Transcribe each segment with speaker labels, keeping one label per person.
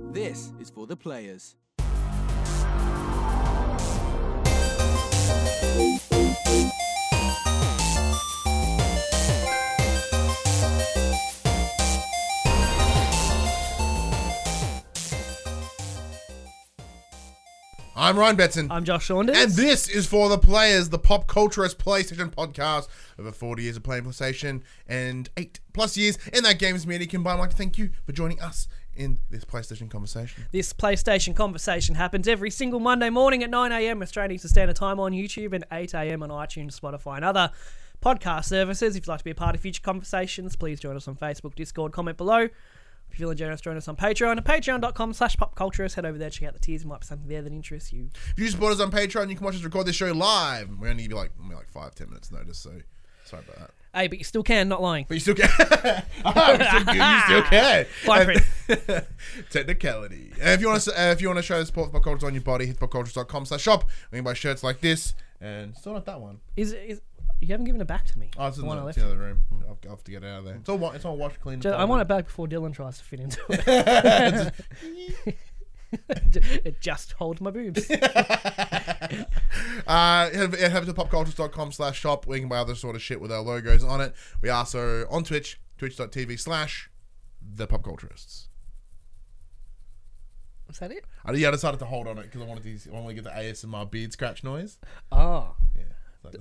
Speaker 1: This is for the players.
Speaker 2: I'm Ryan Betson.
Speaker 3: I'm Josh Saunders.
Speaker 2: and this is for the players, the pop culturist PlayStation podcast. Over 40 years of playing PlayStation and eight plus years in that games media combined. I'd like to thank you for joining us in this PlayStation conversation.
Speaker 3: this PlayStation conversation happens every single Monday morning at 9am Australian Standard Time on YouTube and 8am on iTunes, Spotify, and other podcast services. If you'd like to be a part of future conversations, please join us on Facebook, Discord, comment below. If you're feeling generous, join us on Patreon at patreon.com slash popculturist. Head over there, check out the tiers. There might be something there that interests you.
Speaker 2: If you support us on Patreon, you can watch us record this show live. We only give you like, like five, ten minutes notice, so sorry about that.
Speaker 3: Hey, but you still can, not lying.
Speaker 2: But you still can. Ah, you, still, you still can.
Speaker 3: Fine
Speaker 2: Technicality. And if you want to, uh, if you want to show support for pop culture on your body, hit popculture.com slash shop. We can buy shirts like this, and still not that one.
Speaker 3: Is, is You haven't given it back to me.
Speaker 2: Oh, it's in
Speaker 3: The one I
Speaker 2: it's
Speaker 3: left.
Speaker 2: in the other room. I'll, I'll have to get it out of there. It's all, wa- it's all washed clean.
Speaker 3: Just- I want it back before Dylan tries to fit into it. It just holds my boobs.
Speaker 2: Uh, head, head to popcultures.com slash shop where you can buy other sort of shit with our logos on it. We are also on Twitch, twitch.tv slash the popculturists.
Speaker 3: Is that it?
Speaker 2: I, yeah, I decided to hold on it because I wanted to, I wanted to get the ASMR bead scratch noise.
Speaker 3: Oh.
Speaker 2: Yeah.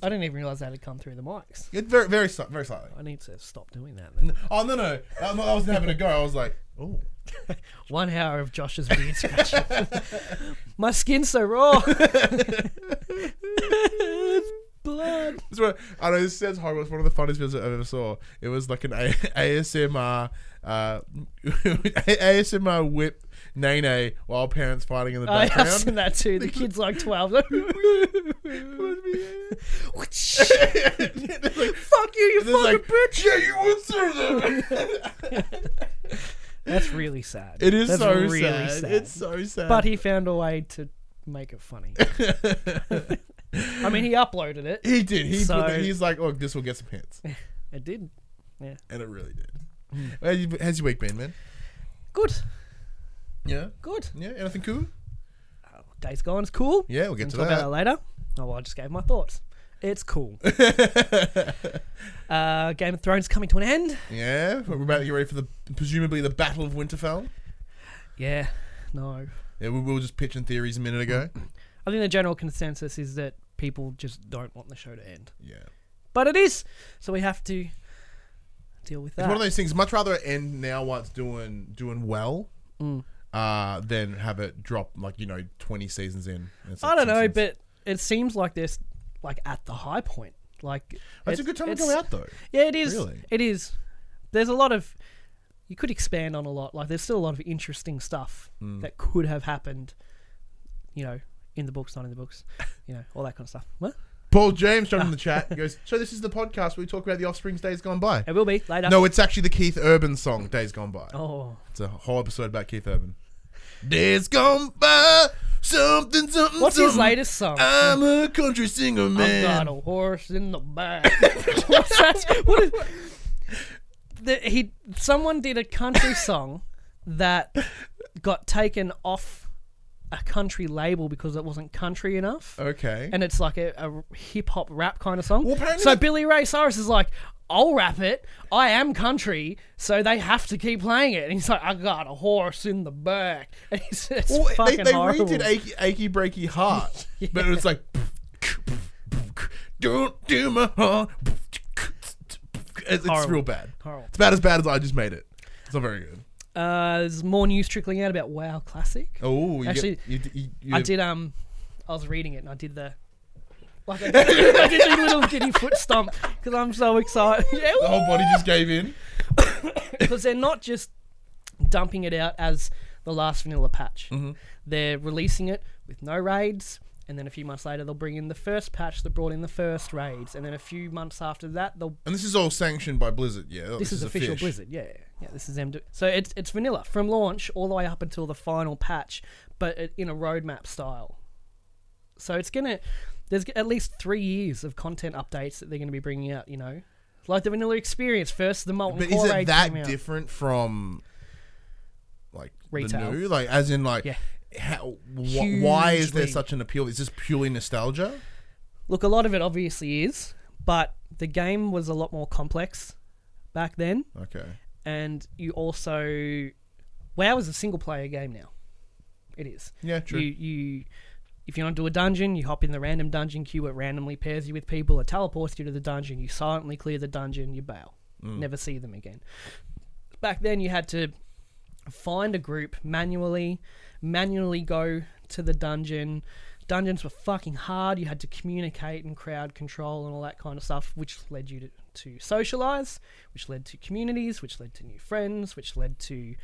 Speaker 3: I didn't even realize that had come through the mics.
Speaker 2: It very, very, very slightly.
Speaker 3: I need to stop doing that then.
Speaker 2: Oh no, no, I I wasn't having a go. I was like, oh,
Speaker 3: One hour of Josh's beard scratching. My skin's so raw. it's blood.
Speaker 2: What, I know this sounds horrible. It's one of the funniest videos I ever saw. It was like an a- ASMR, uh, ASMR whip Nene while parents fighting in the background.
Speaker 3: I have
Speaker 2: background.
Speaker 3: seen that too. The kid's like 12. Fuck you, you
Speaker 2: It's like,
Speaker 3: fucking bitch.
Speaker 2: Yeah, you would say that.
Speaker 3: That's really sad.
Speaker 2: It is
Speaker 3: That's
Speaker 2: so
Speaker 3: really
Speaker 2: sad. It's so sad.
Speaker 3: But he found a way to make it funny. I mean, he uploaded it.
Speaker 2: he did. He
Speaker 3: So-
Speaker 2: put it, he's like, oh, this will get some hits,
Speaker 3: It did. Yeah.
Speaker 2: and it really did.
Speaker 3: Hmm.
Speaker 2: How's your- How's your week been, man?
Speaker 3: Good.
Speaker 2: Yeah,
Speaker 3: Good.
Speaker 2: yeah. Anything cool?
Speaker 3: Oh, Days Gone is cool.
Speaker 2: Yeah, we'll get
Speaker 3: We'll
Speaker 2: to
Speaker 3: talk about that
Speaker 2: that.
Speaker 3: later. Oh, well, I just gave my thoughts. It's cool. uh, Game of Thrones coming to an end.
Speaker 2: yeah, we're about to get ready for the presumably the Battle of Winterfell.
Speaker 3: Yeah, no.
Speaker 2: Yeah, we, we were just pitching theories a minute ago.
Speaker 3: I think the general consensus is that people just don't want the show to end.
Speaker 2: Yeah.
Speaker 3: But it is, so we have to deal with that.
Speaker 2: It's one of those things. Much rather end now while it's doing doing well,
Speaker 3: Mm.
Speaker 2: uh, than have it drop like you know twenty seasons in. it's
Speaker 3: I don't know, but it seems like this, like at the high point. Like
Speaker 2: that's a good time to go out though.
Speaker 3: Yeah, it is.
Speaker 2: Really?
Speaker 3: It is. There's a lot of you could expand on a lot. Like there's still a lot of interesting stuff
Speaker 2: Mm.
Speaker 3: that could have happened. You know, in the books, not in the books. You know, all that kind of stuff. What?
Speaker 2: Paul James jumped in the chat. He goes, "So this is the podcast where we talk about the Offspring's Days Gone By."
Speaker 3: It will be later.
Speaker 2: No, it's actually the Keith Urban song "Days Gone By."
Speaker 3: Oh,
Speaker 2: It's a whole episode about Keith Urban. Days gone by, something, something.
Speaker 3: what's his latest song?
Speaker 2: I'm a country singer, man.
Speaker 3: I've got a horse in the back. What's that? What is? The, he someone did a country song that got taken off a country label because it wasn't country enough.
Speaker 2: Okay.
Speaker 3: and it's like a, a hip hop rap kind of song.
Speaker 2: Well,
Speaker 3: so Billy Ray Cyrus is like, I'll rap it. I am country, so they have to keep playing it. And he's like, I got a horse in the back. And he's it's
Speaker 2: Well, they,
Speaker 3: fucking
Speaker 2: they
Speaker 3: horrible.
Speaker 2: redid achy, achy breaky heart, but it was like don't do my heart. It's, it's real bad.
Speaker 3: Horrible.
Speaker 2: It's about as bad as I just made it. It's not very good.
Speaker 3: Uh, there's more news trickling out about WoW Classic.
Speaker 2: Oh, you
Speaker 3: Actually,
Speaker 2: get, you, you, you,
Speaker 3: I did um, I was reading it and I did the. Like I did, I did the little giddy foot stomp because I'm so excited. Yeah,
Speaker 2: The whole body just gave in.
Speaker 3: because they're not just dumping it out as the last vanilla patch.
Speaker 2: Mm-hmm.
Speaker 3: They're releasing it with no raids, and then a few months later they'll bring in the first patch that brought in the first raids, and then a few months after that they'll.
Speaker 2: And this is all sanctioned by Blizzard. Yeah,
Speaker 3: This, is,
Speaker 2: a
Speaker 3: official
Speaker 2: fish.
Speaker 3: Blizzard, yeah, yeah. This is them. Do- so it's it's vanilla from launch all the way up until the final patch, but it, in a roadmap style. So it's gonna. There's at least three years of content updates that they're going to be bringing out. You know, like the vanilla experience. First, the molten
Speaker 2: But is it that different from like
Speaker 3: Retail.
Speaker 2: the new? Like as in like
Speaker 3: Yeah.
Speaker 2: how, wh- why is there such an appeal? Is this purely nostalgia?
Speaker 3: Look, a lot of it obviously is, but the game was a lot more complex back then,
Speaker 2: Okay.
Speaker 3: and you also WoW is a single player game now. It is.
Speaker 2: Yeah, true.
Speaker 3: You you if you want to do a dungeon, you hop in the random dungeon queue. It randomly pairs you with people. It teleports you to the dungeon. You silently clear the dungeon. You bail.
Speaker 2: Mm.
Speaker 3: Never see them again. Back then, you had to find a group manually, manually go to the dungeon. Dungeons were fucking hard. You had to communicate and crowd control and all that kind of stuff, which led you to, to socialize, which led to communities, which led to new friends, which led to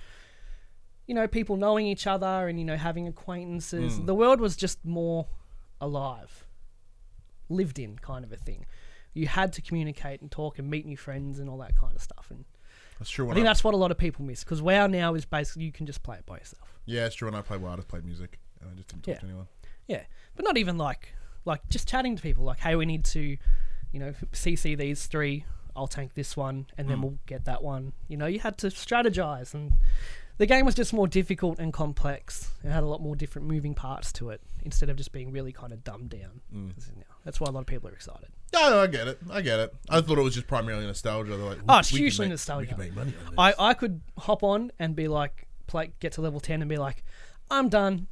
Speaker 3: you know people knowing each other and you know having acquaintances. Mm. The world was just more alive, lived in kind of a thing. You had to communicate and talk and meet new friends and all that kind of stuff. And
Speaker 2: That's true.
Speaker 3: I think
Speaker 2: I,
Speaker 3: that's what a lot of people miss because WoW now is basically you can just play it by yourself.
Speaker 2: yeah, it's true. When I played WoW, I just played music and I just didn't talk
Speaker 3: Yeah.
Speaker 2: to anyone.
Speaker 3: Yeah, but not even like like just chatting to people like, hey, we need to, you know, CC these three. I'll tank this one, and then mm. we'll get that one. You know, you had to strategize, and the game was just more difficult and complex. It had a lot more different moving parts to it instead of just being really kind of dumbed down. Mm. as it is now. That's why a lot of people are excited.
Speaker 2: No, no, I get it. I get it. I thought it was just primarily nostalgia. They're like,
Speaker 3: Oh, it's hugely
Speaker 2: make-
Speaker 3: nostalgia.
Speaker 2: We can make money on this.
Speaker 3: I, I could hop on and be like, play, get to level 10 and be like, I'm done.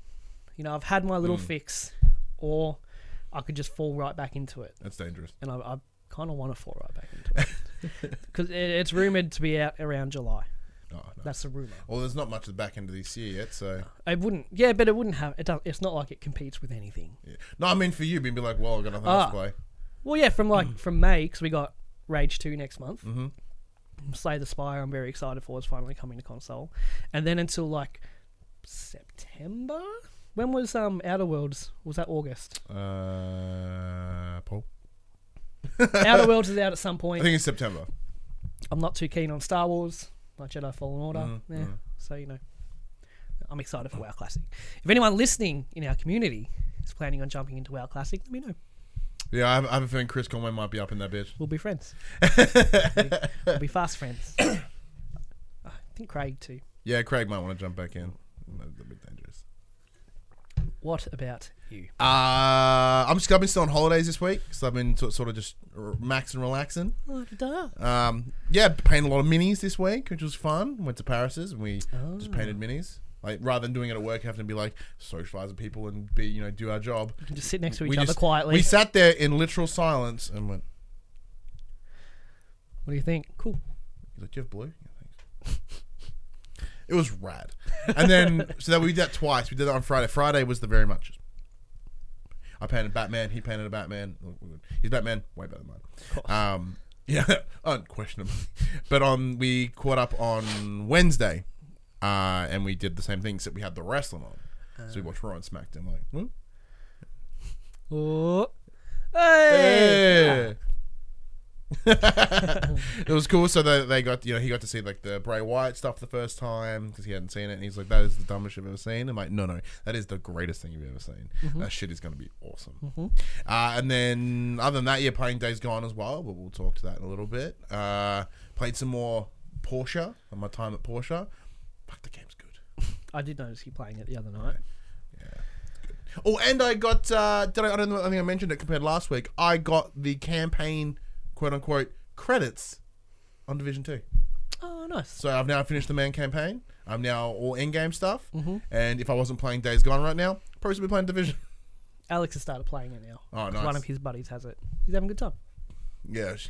Speaker 3: You know, I've had my little mm. fix. Or I could just fall right back into it.
Speaker 2: That's dangerous.
Speaker 3: And I, I kind of want to fall right back into it. Because it, it's rumored to be out around July.
Speaker 2: No.
Speaker 3: That's the rumor.
Speaker 2: Well, there's not much at the back end of this year yet, so
Speaker 3: It wouldn't, yeah, but it wouldn't have, it does, it's not like it competes with anything.
Speaker 2: yeah. no. I mean for you, being be like, well, I've got nothing else
Speaker 3: Ah.
Speaker 2: to play.
Speaker 3: Well, yeah, from like, from May, because we got Rage 2 next month.
Speaker 2: Mm-hmm.
Speaker 3: Slay the Spire, I'm very excited for. It's finally coming to console, and then until like September. When was um Outer Worlds? Was that August?
Speaker 2: Uh, Paul.
Speaker 3: Outer Worlds is out at some point.
Speaker 2: I
Speaker 3: point.
Speaker 2: think it's September.
Speaker 3: I'm not too keen on Star Wars, like Jedi Fallen Order.
Speaker 2: Mhm,
Speaker 3: yeah,
Speaker 2: mhm.
Speaker 3: so you know, I'm excited for WoW Classic. If anyone listening in our community is planning on jumping into WoW Classic, let me know.
Speaker 2: Yeah, I have, I have a feeling Chris Conway might be up in that bitch.
Speaker 3: We'll be friends. we'll be fast friends. I think Craig too.
Speaker 2: Yeah, Craig might want to jump back in. That's a bit dangerous.
Speaker 3: What about you?
Speaker 2: Uh, I'm just I've been still on holidays this week, so I've been sort sort of just maxing, relaxing. Um, yeah, painted a lot of minis this week, which was fun. Went to Paris's and we just painted minis. Like rather than doing it at work, having to be like socialize with people and be you know do our job.
Speaker 3: Just sit next to each
Speaker 2: we
Speaker 3: other
Speaker 2: just-
Speaker 3: quietly.
Speaker 2: We sat there in literal silence and went.
Speaker 3: What do you think? Cool.
Speaker 2: He's like, "Do you have blue?" Yeah, thanks. it was rad. And then so that we did that twice. We did that on Friday. Friday was the very much. I painted Batman. He painted a Batman. Look, we're good. He's Batman. Way better than mine. Um, yeah, unquestionably. But on we caught up on Wednesday, uh, and we did the same thing. Except we had the wrestling on. so we watched Raw and SmackDown. Like, hmm?
Speaker 3: Oh. Hey!
Speaker 2: Yeah. it was cool. So they, they got you know he got to see like the Bray Wyatt stuff the first time because he hadn't seen it, and he's like, "That is the dumbest you've ever seen." I'm like, "No, no, that is the greatest thing you've ever seen. That shit is going to be awesome." Uh, and then other than that, yeah, playing Days Gone as well, but we'll talk to that in a little bit. Uh, played some more Portia on my time at Portia. Fuck, the game's good.
Speaker 3: I did notice you playing it the other night.
Speaker 2: Oh, and I got uh, did I, I don't know I think I mentioned it compared to last week. I got the campaign quote unquote credits on Division Two.
Speaker 3: Oh, nice.
Speaker 2: So I've now finished the main campaign. I'm now all in game stuff.
Speaker 3: Mm-hmm.
Speaker 2: And if I wasn't playing Days Gone right now, probably still be playing Division.
Speaker 3: Alex has started playing it now.
Speaker 2: Oh, nice.
Speaker 3: One of his buddies has it. He's having a good time.
Speaker 2: Yeah, sh-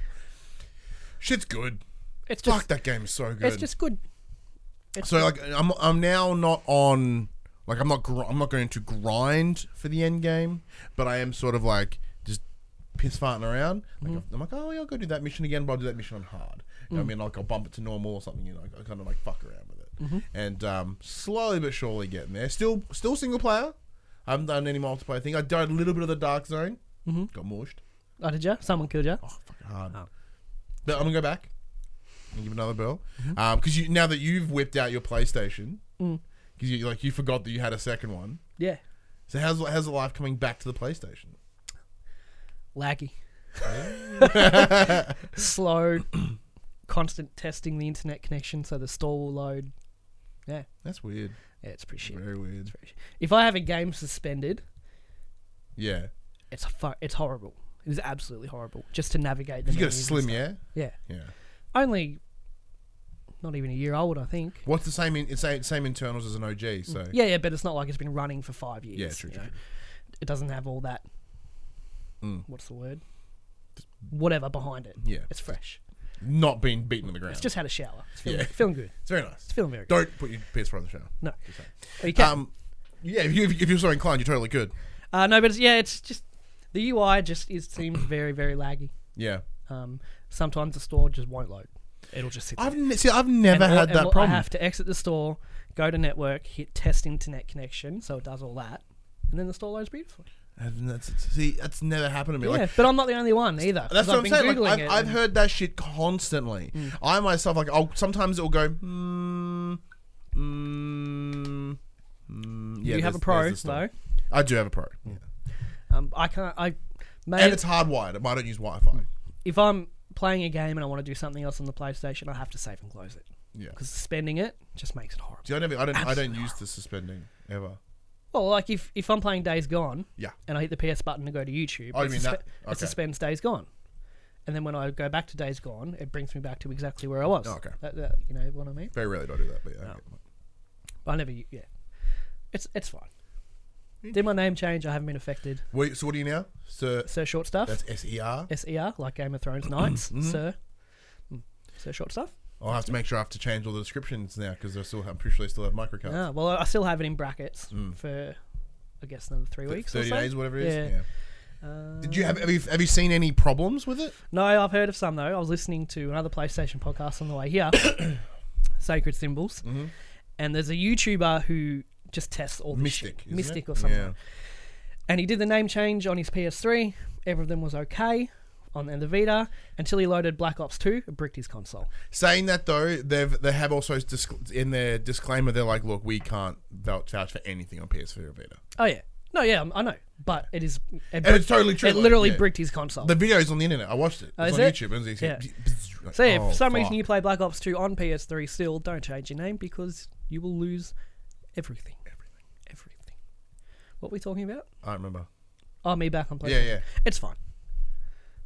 Speaker 2: shit's good.
Speaker 3: It's just,
Speaker 2: Fuck, that game is so good.
Speaker 3: it's just good. It's
Speaker 2: so
Speaker 3: good.
Speaker 2: like I'm I'm now not on like I'm not gr- I'm not going to grind for the end game, but I am sort of like just piss farting around. Like
Speaker 3: Mm-hmm.
Speaker 2: I'm like, oh yeah, I'll go do that mission again, but I'll do that mission on hard. You know what I mean? Like I'll bump it to normal or something. You know, I kind of like fuck around with it,
Speaker 3: Mm-hmm.
Speaker 2: and um, slowly but surely getting there. Still still single player. I haven't done any multiplayer thing. I died a little bit of the dark zone.
Speaker 3: Mm-hmm.
Speaker 2: Got mushed.
Speaker 3: oh, did you? Someone killed you?
Speaker 2: Oh, fucking hard.
Speaker 3: Oh.
Speaker 2: But I'm gonna go back and give another bill
Speaker 3: Mm-hmm.
Speaker 2: because you now that you've whipped out your PlayStation,
Speaker 3: Mm.
Speaker 2: because you like you forgot that you had a second one.
Speaker 3: Yeah.
Speaker 2: So how's how's the life coming back to the PlayStation?
Speaker 3: Laggy. Slow. Constant testing the internet connection so the store will load. Yeah,
Speaker 2: That's weird.
Speaker 3: yeah, it's pretty shit.
Speaker 2: Very weird.
Speaker 3: It's pretty shit. If I have a game suspended,
Speaker 2: Yeah.
Speaker 3: it's fu- it's horrible. It is absolutely horrible just to navigate the
Speaker 2: You got a
Speaker 3: menus and
Speaker 2: slim,
Speaker 3: stuff.
Speaker 2: yeah?
Speaker 3: Yeah,
Speaker 2: Yeah.
Speaker 3: only not even a year old, I think.
Speaker 2: What's the same in it's same, same internals as an OG? So
Speaker 3: Yeah, yeah, but it's not like it's been running for five years.
Speaker 2: Yeah, true,
Speaker 3: you
Speaker 2: true,
Speaker 3: know.
Speaker 2: true.
Speaker 3: It doesn't have all that.
Speaker 2: Mm.
Speaker 3: What's the word? Whatever behind it.
Speaker 2: Yeah.
Speaker 3: it's fresh.
Speaker 2: not being beaten on the ground.
Speaker 3: It's just had a shower. It's feeling,
Speaker 2: Yeah.
Speaker 3: feeling good.
Speaker 2: it's very nice.
Speaker 3: It's feeling very good.
Speaker 2: Don't put your PS4 in the shower.
Speaker 3: No. Oh, you can.
Speaker 2: Um, yeah, if, you, if you're so inclined, you're totally good.
Speaker 3: uh, no, but it's, yeah, it's just the UI just is seems very very laggy.
Speaker 2: Yeah.
Speaker 3: Um, sometimes the store just won't load. It'll just sit. there.
Speaker 2: I've ne- see, I've never
Speaker 3: And
Speaker 2: had
Speaker 3: and
Speaker 2: that
Speaker 3: all-
Speaker 2: problem.
Speaker 3: I have to exit the store, go to network, hit test internet connection, so it does all that, and then the store loads beautifully.
Speaker 2: That's, see, that's never happened to me.
Speaker 3: yeah,
Speaker 2: Like,
Speaker 3: but I'm not the only one either.
Speaker 2: That's
Speaker 3: I've
Speaker 2: what I'm saying. Like, I've, I've heard that shit constantly. I myself, like, I'll sometimes it'll go. Mm, mm, mm, yeah,
Speaker 3: you have a pro though.
Speaker 2: I do have a pro. Yeah.
Speaker 3: Um, I can't. I
Speaker 2: And
Speaker 3: made
Speaker 2: it's hardwired. I don't use Wi-Fi.
Speaker 3: if I'm playing a game and I want to do something else on the PlayStation, I have to save and close it
Speaker 2: Yeah.
Speaker 3: because suspending it just makes it horrible.
Speaker 2: See, I never, I don't, I don't
Speaker 3: Absolutely
Speaker 2: use the suspending ever.
Speaker 3: Well, like if, if I'm playing Days Gone
Speaker 2: Yeah.
Speaker 3: and I hit the PS button to go to YouTube,
Speaker 2: Oh, you
Speaker 3: it,
Speaker 2: mean that?
Speaker 3: it
Speaker 2: Okay.
Speaker 3: suspends Days Gone. And then when I go back to Days Gone, it brings me back to exactly where I was.
Speaker 2: Oh, okay.
Speaker 3: That, that- you know what I mean?
Speaker 2: Very rarely do I do that, but yeah. Okay.
Speaker 3: But I never, yeah. It's it's fine. Did my name change? I haven't been affected.
Speaker 2: Wait, so what are you now? Sir,
Speaker 3: Sir Short Stuff.
Speaker 2: that's S E R.
Speaker 3: S E R, like Game of Thrones Knights.
Speaker 2: Mm-hmm.
Speaker 3: Sir. Mm. Sir Short Stuff.
Speaker 2: I'll have to make sure I have to change all the descriptions now because I still, I'm pretty sure they still have microcards.
Speaker 3: Yeah, well, I still have it in brackets
Speaker 2: Mm.
Speaker 3: for, I guess, another three
Speaker 2: Th-
Speaker 3: weeks.
Speaker 2: Thirty
Speaker 3: or so.
Speaker 2: days, whatever it is.
Speaker 3: Yeah.
Speaker 2: Yeah.
Speaker 3: Uh,
Speaker 2: Did you have have you, have you seen any problems with it?
Speaker 3: No, I've heard of some though. I was listening to another PlayStation podcast on the way here, Sacred Symbols,
Speaker 2: Mm-hmm.
Speaker 3: and there's a YouTuber who just tests all this
Speaker 2: Mystic,
Speaker 3: shit.
Speaker 2: isn't
Speaker 3: Mystic
Speaker 2: it?
Speaker 3: or something.
Speaker 2: Yeah.
Speaker 3: And he did the name change on his PS3. Everything was okay on the Vita until he loaded Black Ops 2. It bricked his console.
Speaker 2: Saying that though, they've they have also disc- in their disclaimer they're like, look, we can't vouch for anything on PS4 or Vita.
Speaker 3: Oh yeah, no, yeah, I know, but it is. It,
Speaker 2: And it's totally true.
Speaker 3: it
Speaker 2: like,
Speaker 3: literally
Speaker 2: yeah.
Speaker 3: bricked his console.
Speaker 2: The video is on the internet. I watched it.
Speaker 3: Oh,
Speaker 2: it's
Speaker 3: is
Speaker 2: on
Speaker 3: it?
Speaker 2: YouTube. And it's
Speaker 3: Yeah.
Speaker 2: like,
Speaker 3: so if
Speaker 2: oh,
Speaker 3: for some
Speaker 2: fuck.
Speaker 3: reason you play Black Ops 2 on PS3 still, don't change your name because you will lose everything. Everything. Everything. What are we talking about?
Speaker 2: I don't remember.
Speaker 3: Oh, me back on PlayStation.
Speaker 2: Yeah, yeah.
Speaker 3: It's fine.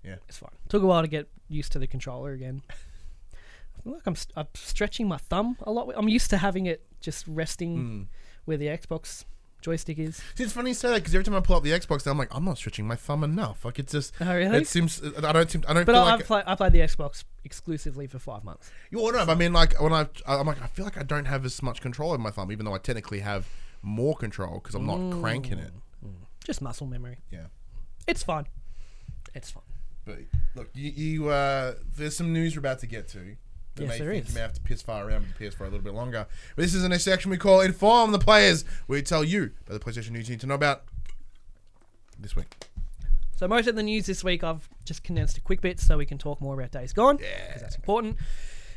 Speaker 2: Yeah.
Speaker 3: It's fine. Took a while to get used to the controller again. I feel like I'm, st- I'm stretching my thumb a lot. I'm used to having it just resting
Speaker 2: Hmm.
Speaker 3: where the Xbox joystick is.
Speaker 2: See, it's funny you say that because every time I pull up the Xbox, I'm like, I'm not stretching my thumb enough. Like it's just,
Speaker 3: Oh, really?
Speaker 2: it seems. Uh, I don't seem. I don't
Speaker 3: But
Speaker 2: feel
Speaker 3: I,
Speaker 2: like.
Speaker 3: I've played, I played the Xbox exclusively for five months.
Speaker 2: You no, but I mean, like when I, I'm like, I feel like I don't have as much control in my thumb, even though I technically have more control because I'm not cranking it. Mm. Mm.
Speaker 3: Just muscle memory.
Speaker 2: Yeah.
Speaker 3: It's fine. It's fine.
Speaker 2: But look, you, you uh, there's some news we're about to get to. That
Speaker 3: Yes,
Speaker 2: may
Speaker 3: there
Speaker 2: think
Speaker 3: is.
Speaker 2: You may have to piss far around with the PS4 a little bit longer. But this is a section we call Inform the Players, where we tell you about the PlayStation news you need to know about this week.
Speaker 3: So most of the news this week, I've just condensed to quick bits so we can talk more about Days Gone. Because that's important.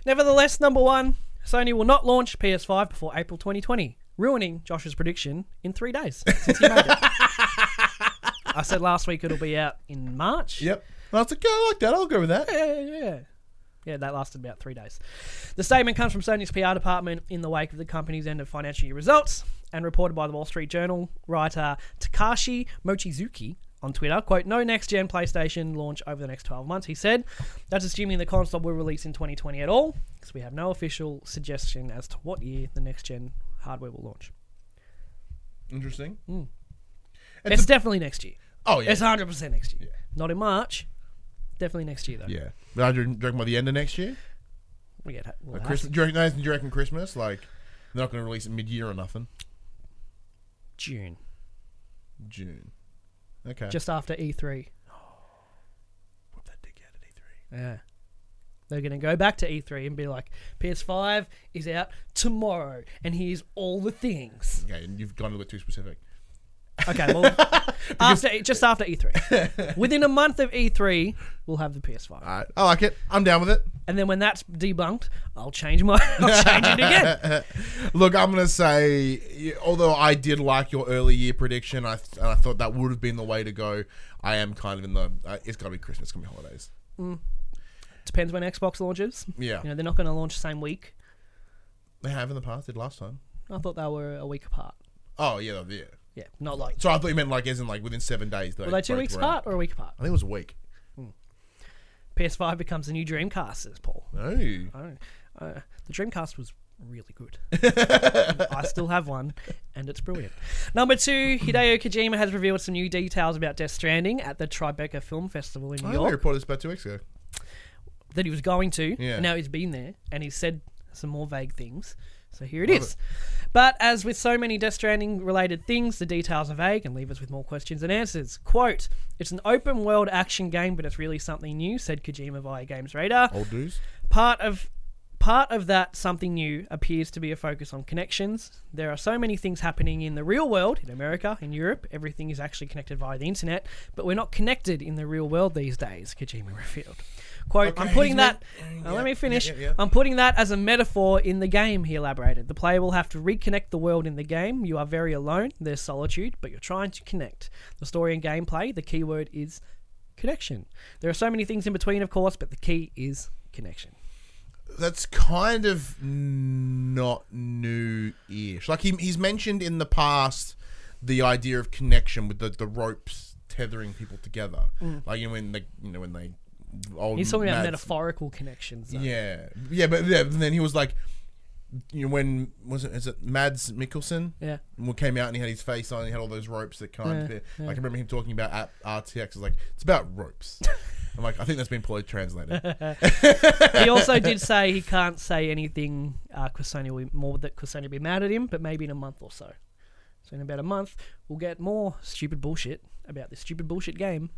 Speaker 3: Nevertheless, number one, Sony will not launch PS5 before April 2020, ruining Josh's prediction in three days since he made it. I said last week it'll be out in March.
Speaker 2: Yep. I was like, yeah, I like that. I'll go with that.
Speaker 3: Yeah, yeah, yeah. Yeah, that lasted about three days. The statement comes from Sony's PR department in the wake of the company's end of financial year results and reported by the Wall Street Journal writer Takashi Mochizuki on Twitter. Quote, no next gen PlayStation launch over the next 12 months, he said. That's assuming the console will release in 2020 at all, because we have no official suggestion as to what year the next gen hardware will launch.
Speaker 2: Interesting. Hmm.
Speaker 3: It's, definitely next year.
Speaker 2: Oh yeah.
Speaker 3: It's 100% next year. Not in March. Definitely next year, though.
Speaker 2: yeah. But I do you reckon by the end of next year,
Speaker 3: We get, we'll
Speaker 2: like Christmas. Do you reckon, do you reckon Christmas? Like they're not going to release it mid-year or nothing.
Speaker 3: June.
Speaker 2: June. Okay.
Speaker 3: Just after E E3.
Speaker 2: Whip that dick out at E3.
Speaker 3: Yeah. They're going to go back to E3 and be like, PS5 is out tomorrow, and here's all the things.
Speaker 2: Okay, and you've gone a little bit too specific.
Speaker 3: Okay, well, after just after E3, within a month of E3, we'll have the PS5,
Speaker 2: All right, I like it. I'm down with it.
Speaker 3: and then when that's debunked, I'll change my, I'll change it again.
Speaker 2: Look, I'm gonna say, although I did like your early year prediction, I th- and I thought that would have been the way to go. I am kind of in the. Uh, it's got to be Christmas. It's gonna be holidays.
Speaker 3: Depends when Xbox launches.
Speaker 2: Yeah.
Speaker 3: You know, they're not going to launch same week.
Speaker 2: They have in the past. Did last time.
Speaker 3: I thought they were a week apart.
Speaker 2: Oh yeah, yeah.
Speaker 3: Yeah, not like.
Speaker 2: So I thought you meant like as in like within seven days.
Speaker 3: Were they two weeks apart or a week apart?
Speaker 2: I think it was a week.
Speaker 3: PS5 becomes the new Dreamcast, says Paul.
Speaker 2: No.
Speaker 3: Don't, uh, the Dreamcast was really good. I still have one, and it's brilliant. Number two, Hideo Kojima has revealed some new details about Death Stranding at the Tribeca Film Festival in New York.
Speaker 2: I only
Speaker 3: York
Speaker 2: reported this about two weeks ago.
Speaker 3: that he was going to.
Speaker 2: Yeah.
Speaker 3: and Now he's been there, and he's said some more vague things. So here it is. But as with so many Death Stranding related things, the details are vague and leave us with more questions than answers. Quote, It's an open world action game, but it's really something new, said Kojima via Games Radar.
Speaker 2: Old dudes.
Speaker 3: Part of part of that something new appears to be a focus on connections. There are so many things happening in the real world, in America, in Europe. Everything is actually connected via the internet, but we're not connected in the real world these days, Kojima revealed. Quote,
Speaker 2: Okay,
Speaker 3: I'm putting that now uh,
Speaker 2: yeah,
Speaker 3: let me finish.
Speaker 2: yeah, yeah.
Speaker 3: I'm putting that as a metaphor in the game, he elaborated. The player will have to reconnect the world in the game. You are very alone. There's solitude, but you're trying to connect. The story and gameplay, the key word is connection. There are so many things in between, of course, but the key is connection.
Speaker 2: That's kind of not new-ish. Like he, he's mentioned in the past the idea of connection with the, the ropes tethering people together. Mm. Like you know when they you know when they old.
Speaker 3: He's talking about metaphorical connections. though.
Speaker 2: Yeah, yeah, but yeah, then he was like, you know, when was it? Is it Mads Mikkelsen?
Speaker 3: Yeah.
Speaker 2: Came out and he had his face on, he had all those ropes that kind of.
Speaker 3: Yeah,
Speaker 2: Like I remember him talking about at RTX. It's like it's about ropes. I'm like, I think that's been poorly translated.
Speaker 3: he also did say he can't say anything uh, because Sony will more that Sony will be mad at him, but maybe in a month or so. So in about a month, we'll get more stupid bullshit about this stupid bullshit game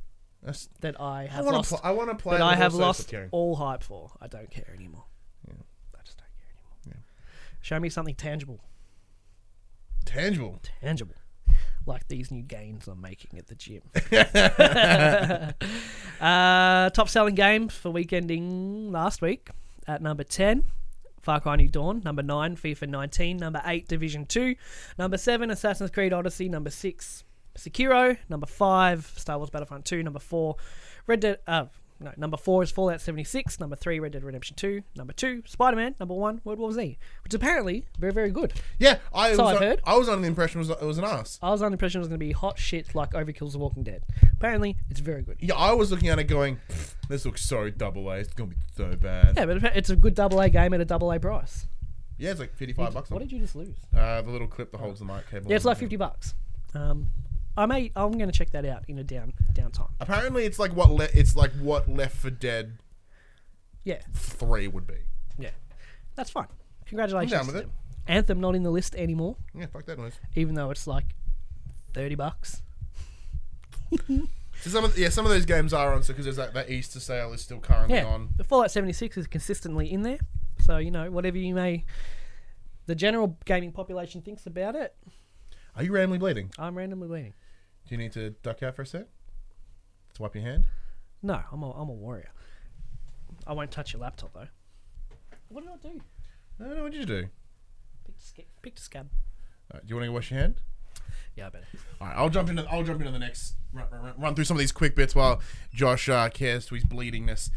Speaker 2: That's,
Speaker 3: that I have I
Speaker 2: want
Speaker 3: lost.
Speaker 2: to. Pl- I want to play.
Speaker 3: that I have lost all hype for. I don't care anymore. Yeah. I just don't care anymore. Show me something tangible,
Speaker 2: Tangible.
Speaker 3: tangible, like these new gains I'm making at the gym. uh, top selling games for week ending last week at number ten. Far Cry New Dawn, number 9, FIFA 19, number 8, Division 2, number 7, Assassin's Creed Odyssey, number 6, Sekiro, number 5, Star Wars Battlefront 2, number 4, Red Dead, uh, no, number 4 is Fallout 76, number 3, Red Dead Redemption 2, number 2, Spider Man, number 1, World War Z, which is apparently very, very good.
Speaker 2: Yeah, I
Speaker 3: So
Speaker 2: was.
Speaker 3: I've
Speaker 2: un-
Speaker 3: heard.
Speaker 2: I was under the impression it was, it was an ass.
Speaker 3: I was under the impression it was going to be hot shit like Overkill's The Walking Dead. Apparently, it's very good.
Speaker 2: Yeah, I was looking at it going, "This looks so double A. It's gonna be so bad."
Speaker 3: Yeah, but it's a good double A game at a double A price.
Speaker 2: Yeah, it's like fifty-five bucks.
Speaker 3: What
Speaker 2: on
Speaker 3: did you just lose?
Speaker 2: Uh, the little clip that holds the mic cable.
Speaker 3: Yeah, it's like 50 bucks. Um, I may, I'm going to check that out in a down downtime.
Speaker 2: Apparently, it's like what le- it's like what Left 4 Dead
Speaker 3: Yeah,
Speaker 2: Three would be.
Speaker 3: yeah, that's fine. Congratulations.
Speaker 2: I'm down
Speaker 3: to
Speaker 2: with
Speaker 3: them. Anthem not in the list anymore,
Speaker 2: Yeah, fuck that noise.
Speaker 3: even though it's like 30 bucks.
Speaker 2: So some of yeah, some of those games are on, so because there's that, that Easter sale is still currently
Speaker 3: Yeah,
Speaker 2: on.
Speaker 3: the Fallout 76 is consistently in there, so you know whatever you may, the general gaming population thinks about it.
Speaker 2: Are you randomly bleeding?
Speaker 3: I'm randomly bleeding.
Speaker 2: Do you need to duck out for a sec? To wipe your hand?
Speaker 3: No, I'm a, I'm a warrior. I won't touch your laptop though. What did I do?
Speaker 2: I don't know what did you do.
Speaker 3: Picked a, sca- picked a scab.
Speaker 2: Alright, do you want to go wash your hand?
Speaker 3: Yeah, I better.
Speaker 2: All right, I'll jump into I'll jump into the next run, run, run through some of these quick bits while Josh uh, cares to his bleedingness.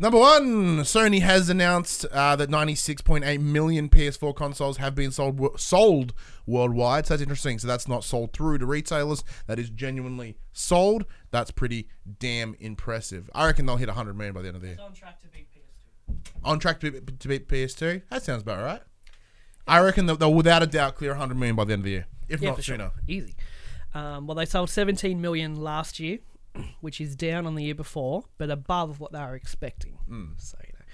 Speaker 2: Number one, Sony has announced uh, that 96.8 million PS4 consoles have been sold sold worldwide. So that's interesting. So that's not sold through to retailers. That is genuinely sold. That's pretty damn impressive. I reckon they'll hit 100 million by the end of the year.
Speaker 3: on track to beat PS2.
Speaker 2: On track to, be- to beat PS2. That sounds about right. I reckon they'll, they'll without a doubt clear 100 million by the end of the year, if
Speaker 3: Yeah,
Speaker 2: not
Speaker 3: sure.
Speaker 2: sooner.
Speaker 3: Easy. Um, well, they sold 17 million last year, which is down on the year before, but above what they were expecting.
Speaker 2: Hmm.
Speaker 3: So you know,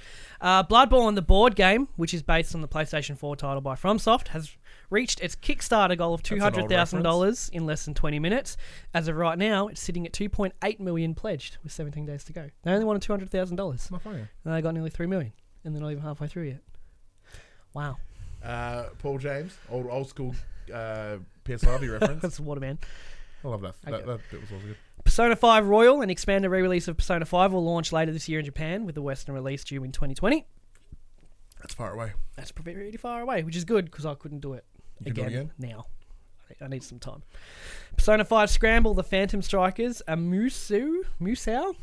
Speaker 3: uh, Bloodborne, the board game, which is based on the PlayStation 4 title by FromSoft, has reached its Kickstarter goal of two hundred thousand dollars in less than 20 minutes. As of right now, it's sitting at 2.8 million pledged with 17 days to go. They only wanted 200 thousand dollars, and they got nearly three million, and they're not even halfway through yet. Wow,
Speaker 2: Uh, Paul James, old old school uh, PS5 reference.
Speaker 3: that's Waterman.
Speaker 2: I love that. That, that bit was also good.
Speaker 3: Persona 5 Royal, an expanded re-release of Persona 5, will launch later this year in Japan, with the Western release due in 2020.
Speaker 2: That's far away.
Speaker 3: That's pretty far away, which is good because I couldn't do it
Speaker 2: can do
Speaker 3: again,
Speaker 2: it again?
Speaker 3: now. I- need some time. Persona 5 Scramble, the Phantom Strikers, a Musou, Musou,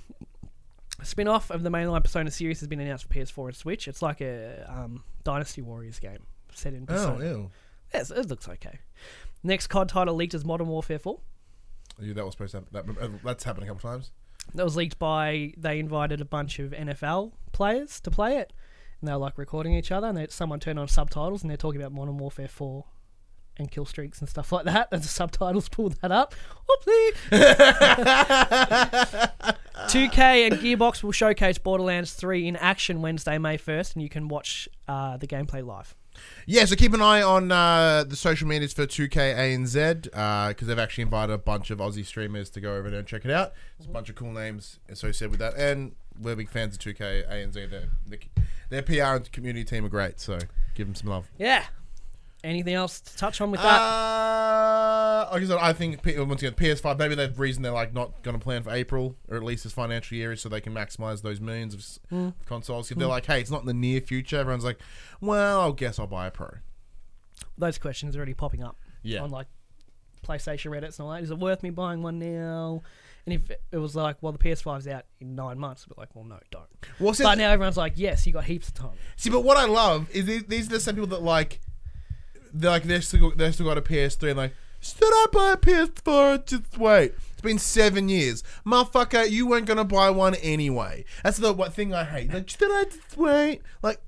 Speaker 3: a spin-off of the mainline Persona series has been announced for PS4 and Switch. It's like a um, Dynasty Warriors game set in
Speaker 2: Oh,
Speaker 3: Persona.
Speaker 2: ew.
Speaker 3: Yes, it looks okay. Next COD title leaked is Modern Warfare 4.
Speaker 2: That was supposed to happen. That, uh, that's happened a couple times.
Speaker 3: That was leaked by they invited a bunch of NFL players to play it, and they were like recording each other, and they, someone turned on subtitles, and they're talking about Modern Warfare 4 and kill streaks and stuff like that. And the subtitles pulled that up. Whoopsie. 2K and Gearbox will showcase Borderlands 3 in action Wednesday, May 1st, and you can watch uh, the gameplay live.
Speaker 2: Yeah, so keep an eye on uh, the social medias for 2K ANZ because they've actually invited a bunch of Aussie streamers to go over there and check it out. There's a bunch of cool names associated with that, and we're big fans of 2K ANZ. Their, their PR and community team are great, so give them some love.
Speaker 3: Yeah. Anything else to touch on with that?
Speaker 2: Uh, like I said, I think P- once again PS5. Maybe the reason they're like not going to plan for April or at least this financial year is so they can maximize those millions of s consoles. If they're like, hey, it's not in the near future, everyone's like, well, I guess I'll buy a Pro.
Speaker 3: Those questions are already popping up
Speaker 2: Yeah.
Speaker 3: on like PlayStation Reddits and all that. Is it worth me buying one now? And if it was like, well, the PS5's out in nine months, but like, well, no, don't.
Speaker 2: Well,
Speaker 3: But now everyone's like, yes, you got heaps of time.
Speaker 2: see, but what I love is these, these are the same people that like, they're like they're still they're still got a PS3 and like, should I buy a PS4? Just wait. It's been seven years, motherfucker. You weren't gonna buy one anyway. That's the what thing I hate. Like, should I just wait? Like,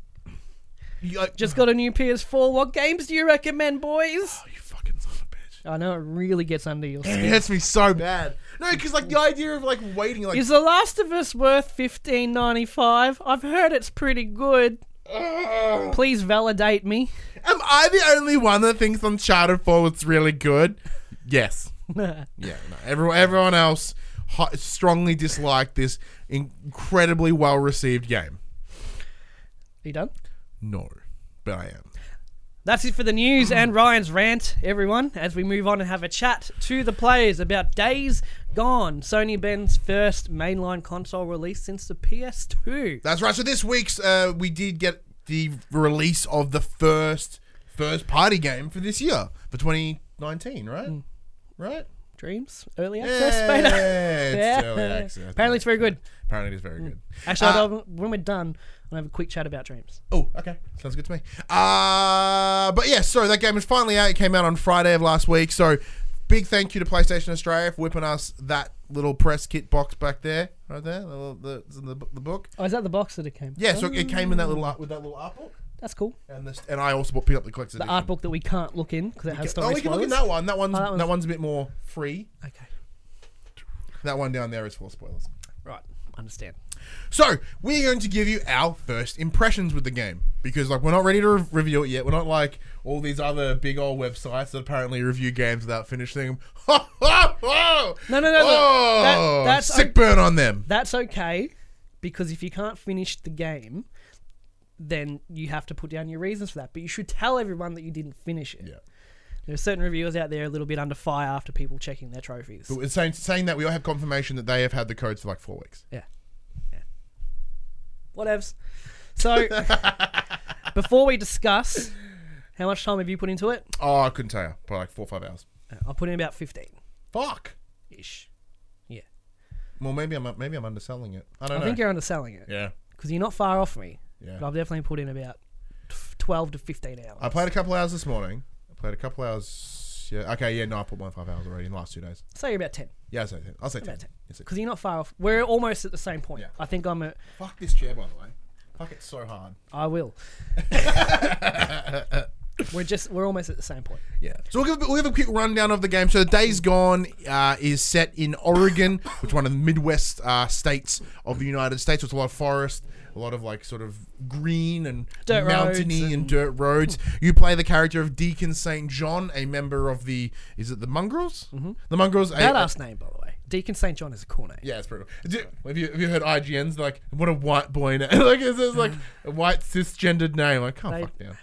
Speaker 2: you, like
Speaker 3: Just got a new PS4. What games do you recommend, boys?
Speaker 2: Oh, you fucking son of a bitch.
Speaker 3: I know it really gets under your skin.
Speaker 2: It hurts me so bad. No, because like the idea of like waiting, like
Speaker 3: Is The Last of Us worth fifteen ninety five? I've heard it's pretty good. Please validate me.
Speaker 2: Am I the only one that thinks Uncharted Four was really good? Yes. Yeah. No. Everyone, everyone else ho- strongly disliked this incredibly well received game.
Speaker 3: Are you done?
Speaker 2: No, but I am.
Speaker 3: That's it for the news and Ryan's rant, everyone, as we move on and have a chat to the players about Days Gone, Sony Bend's first mainline console release since the PS2.
Speaker 2: That's right. So this week's uh, we did get the release of the first first party game for this year for 2019, right? Right.
Speaker 3: Dreams? Early
Speaker 2: Yeah,
Speaker 3: access beta?
Speaker 2: it's
Speaker 3: Yeah.
Speaker 2: early access.
Speaker 3: Apparently it's very good.
Speaker 2: Apparently, it is very good.
Speaker 3: Actually,
Speaker 2: Uh,
Speaker 3: when we're done, I'll have a quick chat about Dreams.
Speaker 2: Oh, okay. Sounds good to me. Uh, but yeah, so that game is finally out. It came out on Friday of last week. So big thank you to PlayStation Australia for whipping us that little press kit box back there, right there, the, the, the, the book.
Speaker 3: Oh, is that the box that it came?
Speaker 2: Yeah, so it came in that little art with that little art book.
Speaker 3: That's cool.
Speaker 2: And this, and I also bought picked up the collector's
Speaker 3: The
Speaker 2: edition.
Speaker 3: art book that we can't look in because it has story
Speaker 2: Oh, we can look in that one. That one's
Speaker 3: Oh, that
Speaker 2: that
Speaker 3: one's-
Speaker 2: one's, a bit more free.
Speaker 3: Okay,
Speaker 2: That one down there is full of spoilers.
Speaker 3: right, understand.
Speaker 2: So we're going to give you our first impressions with the game because like we're not ready to re- review it yet. We're not like all these other big old websites that apparently review games without finishing them. no,
Speaker 3: No, no, no, no.
Speaker 2: Oh,
Speaker 3: That- that's
Speaker 2: sick
Speaker 3: o-
Speaker 2: burn on them.
Speaker 3: That's okay because if you can't finish the game, then you have to put down your reasons for that. But you should tell everyone that you didn't finish it.
Speaker 2: Yeah.
Speaker 3: are certain reviewers out there a little bit under fire after people checking their trophies.
Speaker 2: But it's saying, saying that we all have confirmation that they have had the codes for like four weeks.
Speaker 3: Yeah. Yeah. Whatevs. So, before we discuss, how much time have you put into it?
Speaker 2: Oh, I couldn't tell you. Probably like four or five hours.
Speaker 3: Uh, I'll put in about 15
Speaker 2: Fuck.
Speaker 3: ish. Yeah.
Speaker 2: Well, maybe I'm maybe I'm underselling it. I don't know.
Speaker 3: I
Speaker 2: know.
Speaker 3: think you're underselling it
Speaker 2: yeah.
Speaker 3: because you're not far off me.
Speaker 2: Yeah.
Speaker 3: But I've definitely put in about t- 12 to 15 hours.
Speaker 2: I played a couple hours this morning. I played a couple hours. Yeah. Okay. Yeah. No, I put than five hours already in the last two days.
Speaker 3: Say you're about 10.
Speaker 2: Yeah, I'll say ten. I'll say ten.
Speaker 3: About 10.
Speaker 2: Yes, it-
Speaker 3: Because you're not far off. We're almost at the same point.
Speaker 2: Yeah.
Speaker 3: I think I'm at.
Speaker 2: Fuck this chair, by the way. Fuck it so hard.
Speaker 3: I will. we're just. We're almost at the same point.
Speaker 2: Yeah. So we'll give, we'll give a quick rundown of the game. So The Days Gone uh, is set in Oregon, which is one of the Midwest uh, states of the United States. It's a lot of forest, a lot of like sort of green and
Speaker 3: Dirt
Speaker 2: mountainy and,
Speaker 3: and-
Speaker 2: dirt roads. You play the character of Deacon St. John, a member of the is it the Mongrels? Mm-hmm. The Mongrels. a-
Speaker 3: Badass name, by the way. Deacon St. John is a cool name.
Speaker 2: Yeah, it's pretty cool. Do- Have you, have you heard IGN's like, what a white boy name? like, it's just like a white cisgendered name. Like, calm
Speaker 3: They-
Speaker 2: fuck down.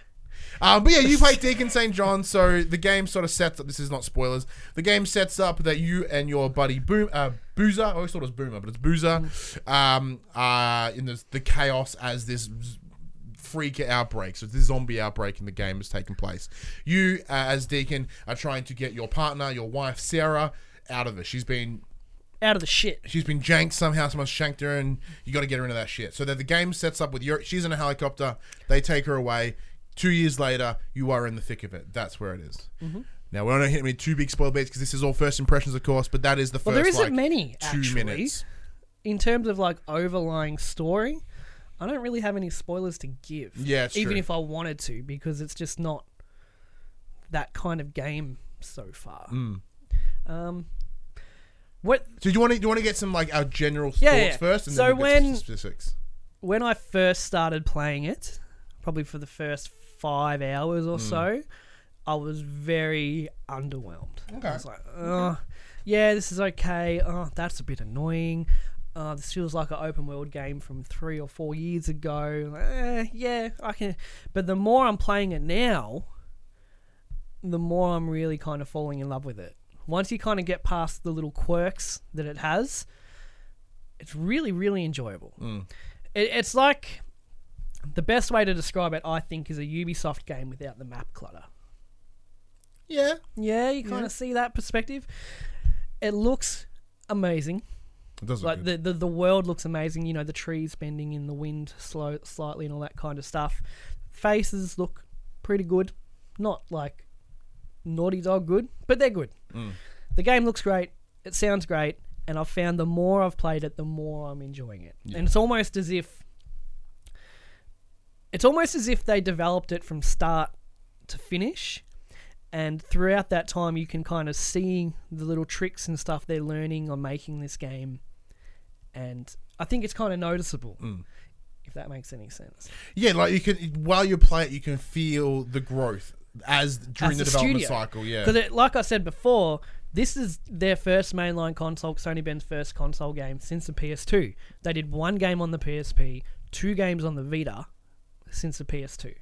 Speaker 2: Um, but yeah, you play Deacon St. John, so the game sort of sets up. This is not spoilers. The game sets up that you and your buddy Boom, uh, Boozer, I always thought it was Boomer, but it's Boozer, um, uh, in this, the chaos as this freak outbreak. So this zombie outbreak in the game has taken place. You, uh, as Deacon, are trying to get your partner, your wife Sarah, out of it. She's been
Speaker 3: Out of the shit.
Speaker 2: she's been janked somehow. Someone shanked her, and you got to get her into that shit. So that the game sets up with your. She's in a helicopter. They take her away. Two years later, you are in the thick of it. That's where it is. Now we're not hitting me two big spoiler beats because this is all first impressions, of course. But that is the first.
Speaker 3: Well, there isn't
Speaker 2: like,
Speaker 3: many
Speaker 2: two
Speaker 3: actually.
Speaker 2: minutes.
Speaker 3: In terms of like overlying story, I don't really have any spoilers to give.
Speaker 2: Yeah,
Speaker 3: even
Speaker 2: true.
Speaker 3: if I wanted to, because it's just not that kind of game so far.
Speaker 2: Mm.
Speaker 3: Um, what
Speaker 2: So do you want to do you want to get some like our general
Speaker 3: Yeah,
Speaker 2: thoughts
Speaker 3: yeah.
Speaker 2: first, and
Speaker 3: So
Speaker 2: then we'll
Speaker 3: when-
Speaker 2: specifics.
Speaker 3: when I first started playing it, probably for the first five hours or so, I was very underwhelmed.
Speaker 2: Okay.
Speaker 3: I was like, oh, yeah, this is okay. Oh, that's a bit annoying. Uh, this feels like an open world game from three or four years ago. Eh, yeah, I can. But the more I'm playing it now, the more I'm really kind of falling in love with it. Once you kind of get past the little quirks that it has, it's really, really enjoyable.
Speaker 2: Mm.
Speaker 3: It, it's like the best way to describe it, I think, is a Ubisoft game without the map clutter.
Speaker 2: Yeah,
Speaker 3: Yeah, you kind
Speaker 2: Yeah.
Speaker 3: of see that perspective. It looks amazing.
Speaker 2: it does look
Speaker 3: Like
Speaker 2: good.
Speaker 3: the, the the world looks amazing. You know, the trees bending in the wind slow slightly and all that kind of stuff. Faces look pretty good. Not like Naughty Dog good, but they're good.
Speaker 2: Mm.
Speaker 3: The game looks great. It sounds great, and I've found the more I've played it, the more I'm enjoying it.
Speaker 2: Yeah.
Speaker 3: And it's almost as if it's almost as if they developed it from start to finish. And throughout that time, you can kind of see the little tricks and stuff they're learning on making this game. And I think it's kind of noticeable,
Speaker 2: Mm.
Speaker 3: if that makes any sense.
Speaker 2: Yeah, like you can while you play it, you can feel the growth as during
Speaker 3: As
Speaker 2: the
Speaker 3: the
Speaker 2: development
Speaker 3: studio.
Speaker 2: cycle. Yeah,
Speaker 3: Because, like I said before, this is their first mainline console, Sony Bend's first console game since the PS2. They did one game on the PSP, two games on the Vita since the PS2.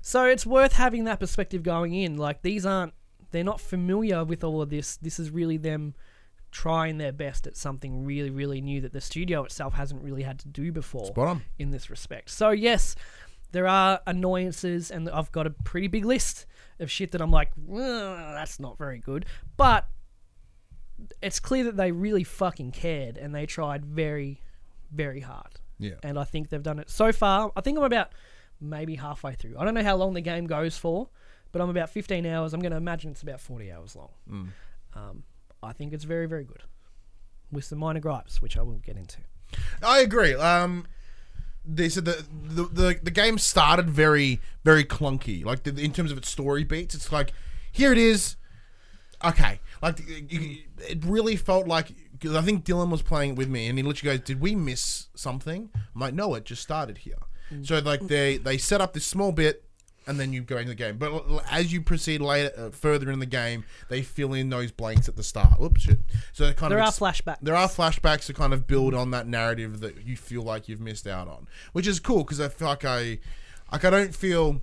Speaker 3: So it's worth having that perspective going in. Like, these aren't, they're not familiar with all of this. This is really them trying their best at something really, really new that the studio itself hasn't really had to do before
Speaker 2: spot on.
Speaker 3: in this respect. So yes, there are annoyances, and I've got a pretty big list of shit that I'm like, that's not very good. But it's clear that they really fucking cared, and they tried very, very hard.
Speaker 2: Yeah,
Speaker 3: And I think they've done it so far. I think I'm about maybe halfway through. I don't know how long the game goes for, but I'm about 15 hours. I'm going to imagine it's about 40 hours long.
Speaker 2: Mm.
Speaker 3: Um, I think it's very, very good. With some minor gripes, which I will get into.
Speaker 2: I agree. Um, they said the, the the the game started very very clunky. Like the, in terms of its story beats, it's like here it is. Okay, like you- it really felt like because I think Dylan was playing it with me, and he literally goes, "Did we miss something?" I'm like, "No, it just started here." So like they they set up this small bit. And then you go into the game, but l- as you proceed later, uh, further in the game, they fill in those blanks at the start. Whoops, shit. So it kind
Speaker 3: There
Speaker 2: of
Speaker 3: are
Speaker 2: ex-
Speaker 3: flashbacks.
Speaker 2: there are flashbacks to kind of build on that narrative that you feel like you've missed out on, which is cool because I feel like I, like I don't feel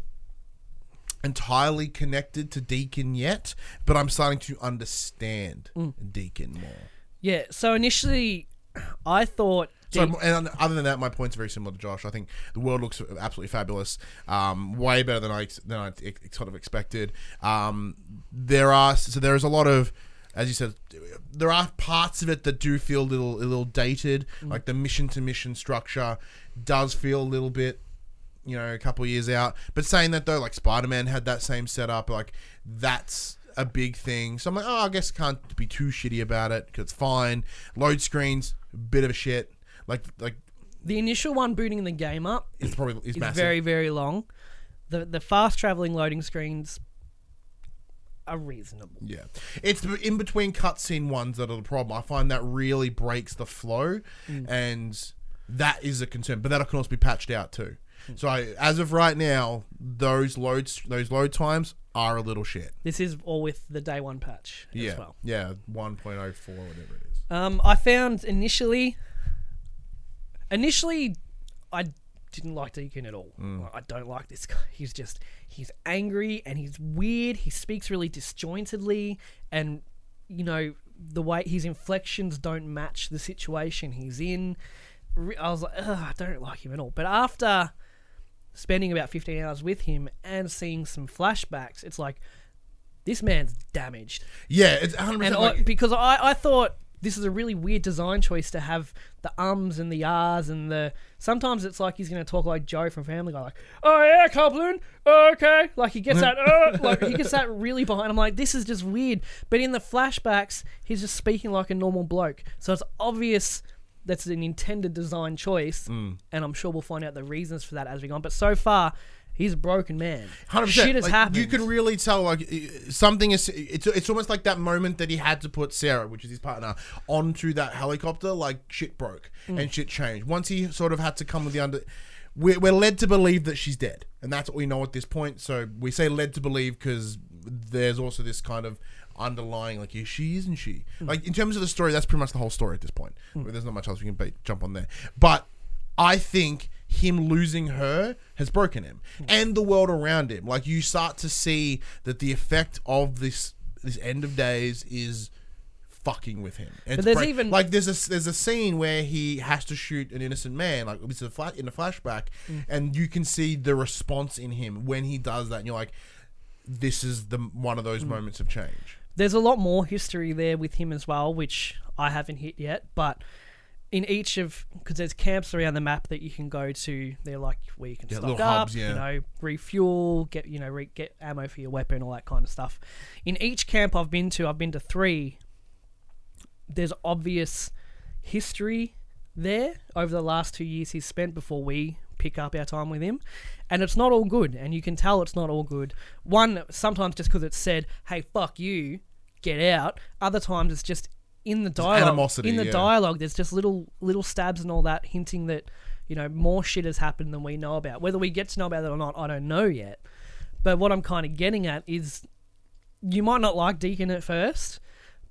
Speaker 2: entirely connected to Deacon yet, but I'm starting to understand
Speaker 3: Mm.
Speaker 2: Deacon more.
Speaker 3: Yeah. So initially, I thought.
Speaker 2: So, and other than that, my points are very similar to Josh. I think the world looks absolutely fabulous, um, way better than I than I sort of expected. Um, there are so there is a lot of, as you said, there are parts of it that do feel a little a little dated. Like the mission to mission structure does feel a little bit you know, a couple of years out. But saying that though, like Spider Man had that same setup, like that's a big thing. So I'm like, oh, I guess can't be too shitty about it because it's fine. Load screens, bit of a shit. Like like
Speaker 3: the initial one booting the game up
Speaker 2: is probably is
Speaker 3: is very very long. The the fast traveling loading screens are reasonable.
Speaker 2: Yeah, it's the in between cutscene ones that are the problem. I find that really breaks the flow,
Speaker 3: Mm.
Speaker 2: and that is a concern. But that can also be patched out too. So I, as of right now, those loads those load times are a little shit.
Speaker 3: This is all with the day one patch
Speaker 2: Yeah,
Speaker 3: as well.
Speaker 2: yeah, one point oh four, whatever it is.
Speaker 3: Um, I found initially, initially, I didn't like Deacon at all. Mm. I don't like this guy. He's just he's angry and he's weird. He speaks really disjointedly, and you know the way his inflections don't match the situation he's in. I was like, Ugh, I don't like him at all. But after spending about 15 hours with him and seeing some flashbacks, it's like this man's damaged
Speaker 2: Yeah, it's 100
Speaker 3: and
Speaker 2: percent
Speaker 3: I,
Speaker 2: like,
Speaker 3: because I, I thought this is a really weird design choice to have the ums and the ahs and the. Sometimes it's like he's going to talk like Joe from Family Guy, like, oh yeah, coupling, okay. Like he gets that, uh, like he gets that really behind. I'm like, this is just weird. But in the flashbacks, he's just speaking like a normal bloke. So it's obvious that's an intended design choice,
Speaker 2: Mm.
Speaker 3: and I'm sure we'll find out the reasons for that as we go on. But so far, he's a broken man.
Speaker 2: Hundred percent.
Speaker 3: Shit has
Speaker 2: like,
Speaker 3: happened.
Speaker 2: You can really tell, like something is. It's it's almost like that moment that he had to put Sarah, which is his partner, onto that helicopter. Like shit broke
Speaker 3: Mm.
Speaker 2: and shit changed. Once he sort of had to come with the under. We're, we're led to believe that she's dead, and that's what we know at this point. So we say led to believe because there's also this kind of underlying, like, is she, isn't she?
Speaker 3: Hmm.
Speaker 2: Like in terms of the story, that's pretty much the whole story at this point. There's not much else we can ba- jump on there, but I think him losing her has broken him and the world around him. Like you start to see that the effect of this this end of days is fucking with him. And it's
Speaker 3: there's
Speaker 2: break-
Speaker 3: even-
Speaker 2: like there's a there's a scene where he has to shoot an innocent man, like it's a fla- in a flashback,
Speaker 3: Mm.
Speaker 2: and you can see the response in him when he does that, and you're like, this is the one of those
Speaker 3: Mm.
Speaker 2: moments of change.
Speaker 3: There's a lot more history there with him as well, which I haven't hit yet. But in each of because there's camps around the map that you can go to. They're like where you can
Speaker 2: Yeah,
Speaker 3: stock up,
Speaker 2: hubs, yeah.
Speaker 3: you know, refuel, get you know, re- get ammo for your weapon, all that kind of stuff. In each camp I've been to, I've been to three. There's obvious history there over the last two years he's spent before we pick up our time with him. And it's not all good, and you can tell it's not all good. One, sometimes just because it's said, hey, fuck you, get out. Other times it's just in the dialogue. in the
Speaker 2: yeah.
Speaker 3: dialogue, there's just little little stabs and all that hinting that, you know, more shit has happened than we know about. Whether we get to know about it or not, I don't know yet. But what I'm kind of getting at is you might not like Deacon at first,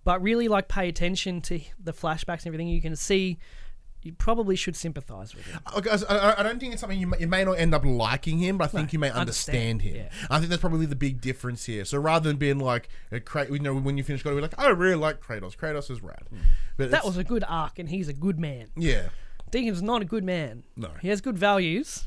Speaker 3: but really like pay attention to the flashbacks and everything. You can see you probably should sympathize with him.
Speaker 2: I, I- I don't think it's something you may, you may not end up liking him, but I think you may
Speaker 3: understand,
Speaker 2: understand, him.
Speaker 3: yeah.
Speaker 2: I think that's probably the big difference here. So rather than being like, a Kra- you know, when you finish God, we're like, I really like Kratos. Kratos is rad. But
Speaker 3: Hmm. That was a good arc, and he's a good man.
Speaker 2: yeah,
Speaker 3: Deacon's not a good man.
Speaker 2: No.
Speaker 3: He has good values,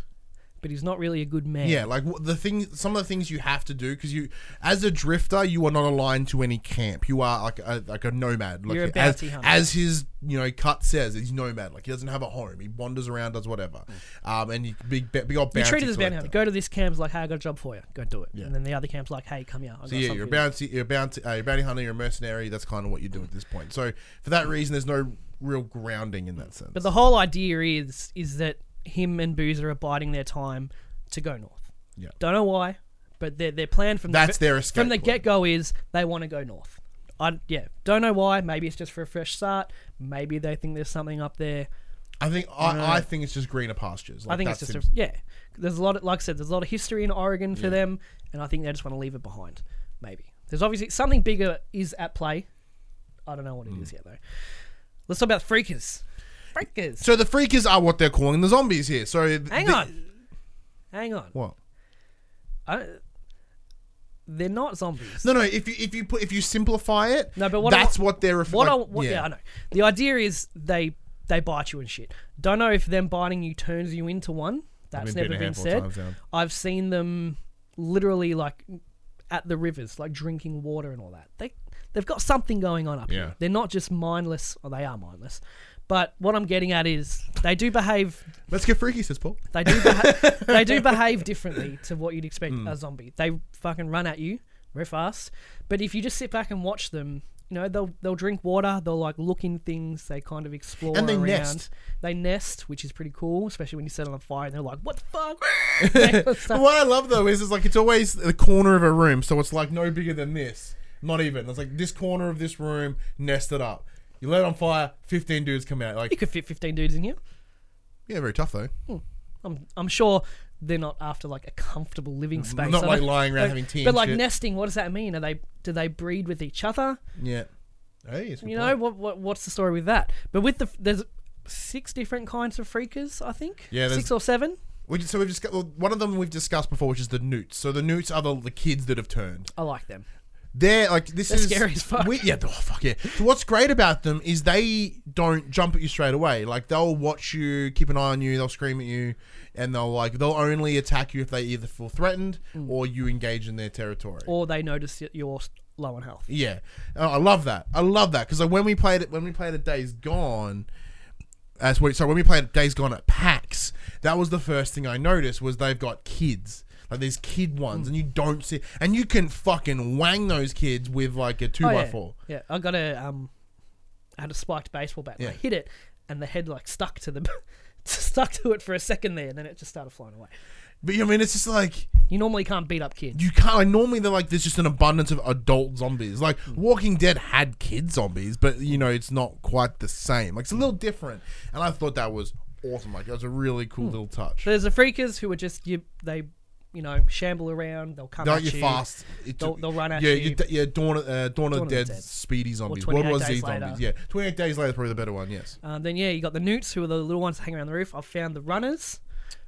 Speaker 3: but he's not really a good man.
Speaker 2: yeah. Like the thing, some of the things you have to do because you, as a drifter, you are not aligned to any camp. You are like a like a nomad. Like
Speaker 3: You're a
Speaker 2: as,
Speaker 3: bounty hunter.
Speaker 2: as his you know cut says, he's nomad. Like he doesn't have a home. He wanders around, does whatever. Um, and you big big old
Speaker 3: You're
Speaker 2: bounty
Speaker 3: treated as bounty hunter. Go to this camp's like, hey, I got a job for you. Go do it.
Speaker 2: Yeah.
Speaker 3: And then the other camp's like, hey, come here. I got
Speaker 2: So yeah,
Speaker 3: something
Speaker 2: you're a
Speaker 3: for you.
Speaker 2: bounty, you're a bounty, uh, you're a bounty hunter, you're a mercenary. That's kind of what you do at this point. So for that reason, there's no real grounding in that sense.
Speaker 3: But the whole idea is is that him and Boozer are biding their time to go north.
Speaker 2: Yeah.
Speaker 3: Don't know why, but their their plan from
Speaker 2: That's
Speaker 3: the,
Speaker 2: their escape
Speaker 3: from the
Speaker 2: plan.
Speaker 3: get go is they want to go north. I yeah, don't know why. Maybe it's just for a fresh start. Maybe they think there's something up there.
Speaker 2: I think I, I think it's just greener pastures. Like,
Speaker 3: I think
Speaker 2: that
Speaker 3: it's just
Speaker 2: seems-
Speaker 3: a, yeah. There's a lot of like I said, there's a lot of history in Oregon for them, and I think they just want to leave it behind. Maybe there's obviously something bigger is at play. I don't know what it is
Speaker 2: Hmm.
Speaker 3: yet though. Let's talk about freakers. Freakers.
Speaker 2: so the freakers are uh, what they're calling the zombies here. So
Speaker 3: Hang
Speaker 2: the-
Speaker 3: on. Hang on.
Speaker 2: What?
Speaker 3: I, they're not zombies.
Speaker 2: No, no. If you if you put if you simplify it,
Speaker 3: No, but what
Speaker 2: that's
Speaker 3: wa-
Speaker 2: what they're. Ref-
Speaker 3: What, I, what yeah. I know. The idea is they they bite you and shit. Don't know if them biting you turns you into one. That's
Speaker 2: been
Speaker 3: never been said.
Speaker 2: times.
Speaker 3: I've seen them literally like at the rivers, like drinking water and all that. They they've got something going on up
Speaker 2: Yeah.
Speaker 3: here. They're not just mindless, or they are mindless. But what I'm getting at is they do behave
Speaker 2: Let's get freaky, says Paul.
Speaker 3: They do beha- they do behave differently to what you'd expect
Speaker 2: Hmm.
Speaker 3: a zombie. They fucking run at you very fast. But if you just sit back and watch them, you know they'll they'll drink water. They'll like look in things. They kind of explore
Speaker 2: And they
Speaker 3: around.
Speaker 2: nest.
Speaker 3: They nest, which is pretty cool, especially when you set it on fire and they're like, "What the fuck?"
Speaker 2: What I love though is it's like it's always the corner of a room, so it's like no bigger than this. Not even. It's like this corner of this room nested up. You let it on fire, fifteen dudes come out. Like, You
Speaker 3: could fit fifteen dudes in here.
Speaker 2: yeah, very tough though. Hmm.
Speaker 3: I'm I'm sure they're not after like a comfortable living space.
Speaker 2: not
Speaker 3: I
Speaker 2: like
Speaker 3: don't-
Speaker 2: lying around having tea
Speaker 3: But
Speaker 2: and
Speaker 3: like
Speaker 2: shit.
Speaker 3: nesting, what does that mean? Are they do they breed with each other?
Speaker 2: Yeah. Hey, it's a good
Speaker 3: You
Speaker 2: point.
Speaker 3: know what, what? What's the story with that? But with the there's six different kinds of freakers, I think.
Speaker 2: Yeah, there's-
Speaker 3: six or seven.
Speaker 2: We, so we've just well, one of them we've discussed before, which is the newts. So the newts are the, the kids that have turned.
Speaker 3: I like them.
Speaker 2: They're like this
Speaker 3: They're
Speaker 2: is
Speaker 3: scary as fuck.
Speaker 2: We, yeah, oh fuck yeah. So what's great about them is they don't jump at you straight away. Like they'll watch you, keep an eye on you, they'll scream at you, and they'll like they'll only attack you if they either feel threatened or you engage in their territory.
Speaker 3: Mm. Or they notice that you're low on health.
Speaker 2: Yeah, Oh, I love that. I love that because like when we played it, when we played it Days Gone, as we so when we played Days Gone at PAX, that was the first thing I noticed was they've got kids. Like these kid ones, mm. and you don't see, and you can fucking wang those kids with like a two
Speaker 3: Oh,
Speaker 2: by
Speaker 3: yeah.
Speaker 2: four.
Speaker 3: Yeah, I got a um, I had a spiked baseball bat. and I
Speaker 2: Yeah.
Speaker 3: hit it, and the head like stuck to the stuck to it for a second there, and then it just started flying away.
Speaker 2: But I mean, it's just like
Speaker 3: You normally can't beat up kids.
Speaker 2: you can't. Like, normally, they're like there's just an abundance of adult zombies. Like mm. Walking Dead had kid zombies, but you know it's not quite the same. Like it's a little different, and I thought that was awesome. Like that was a really cool hmm. little touch.
Speaker 3: There's the freakers who are just you. They, you know, shamble around. They'll come
Speaker 2: They're
Speaker 3: at
Speaker 2: like
Speaker 3: you.
Speaker 2: fast. It
Speaker 3: They'll- they'll run at
Speaker 2: yeah,
Speaker 3: you.
Speaker 2: yeah, Dawn, uh, Dawn, of
Speaker 3: of
Speaker 2: the Dead,
Speaker 3: Dead.
Speaker 2: speedy zombies.
Speaker 3: 28
Speaker 2: World War Z zombies. Yeah, 28 days later, probably the better one. Yes,
Speaker 3: Um, then yeah, you got the newts who are the little ones that hang around the roof. I've found the runners.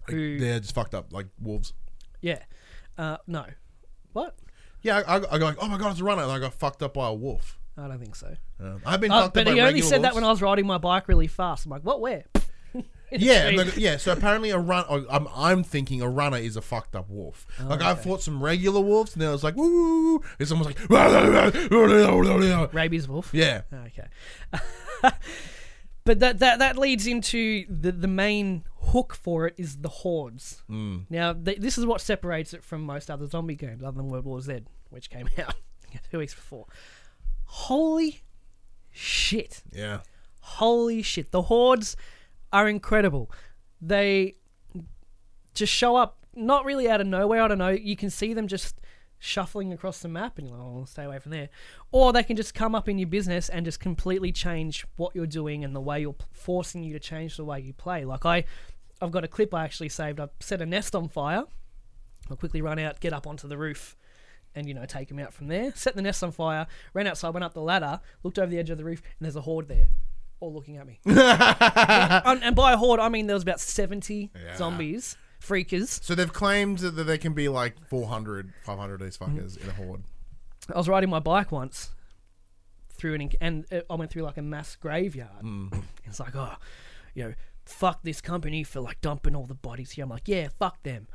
Speaker 3: Who?
Speaker 2: they're just fucked up like wolves.
Speaker 3: Yeah. Uh, no. What?
Speaker 2: Yeah, I, I, I go like, oh my god, it's a runner, and I got fucked up by a wolf.
Speaker 3: I don't think so.
Speaker 2: Um, I've been
Speaker 3: Uh,
Speaker 2: fucked
Speaker 3: but he only said that when I was riding my bike really fast. I'm like, what? Where?
Speaker 2: Yeah, like, yeah. So apparently, a run. oh, I'm, I'm thinking a runner is a fucked up wolf. like I've fought some regular wolves, and then I was like, woo, it's almost like,
Speaker 3: rabies wolf.
Speaker 2: yeah,
Speaker 3: Okay. but that, that that leads into the the main hook for it is the hordes.
Speaker 2: Mm.
Speaker 3: Now th- this is what separates it from most other zombie games, other than World War Z, which came out two weeks before. Holy shit!
Speaker 2: yeah.
Speaker 3: Holy shit! The hordes are incredible. They just show up, not really out of nowhere. I don't know. You can see them just shuffling across the map, and you're like, "Oh, stay away from there." Or they can just come up in your business and just completely change what you're doing and the way you're forcing you to change the way you play. Like I, I've got a clip I actually saved. I set a nest on fire. I'll quickly run out, get up onto the roof, and you know take him out from there. Set the nest on fire. Ran outside, went up the ladder, looked over the edge of the roof, and there's a horde there, all looking at me. and, and by a horde, I mean there was about seventy
Speaker 2: Yeah.
Speaker 3: zombies, freakers.
Speaker 2: So they've claimed that there can be like 400, 500 of these
Speaker 3: Mm-hmm.
Speaker 2: fuckers in a horde.
Speaker 3: I was riding my bike once through an and uh, I went through like a mass graveyard. It's like, oh, you know, fuck this company for like dumping all the bodies here. I'm like, yeah, fuck them.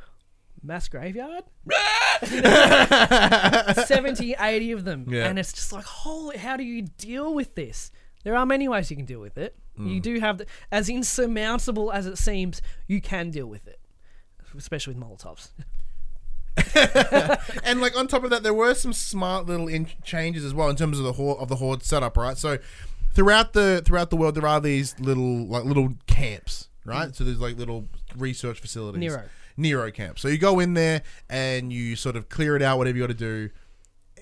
Speaker 3: Mass graveyard? 70, 80 of them.
Speaker 2: Yeah.
Speaker 3: And it's just like, holy, how do you deal with this? There are many ways you can deal with it. You mm. do have, the, as insurmountable as it seems, you can deal with it, especially with Molotovs.
Speaker 2: and like on top of that, there were some smart little in- changes as well in terms of the horde of the horde setup, right? So throughout the throughout the world, there are these little like little camps, right? Mm. So there's like little research facilities.
Speaker 3: Nero.
Speaker 2: Nero camp. So you go in there and you sort of clear it out, whatever you got to do.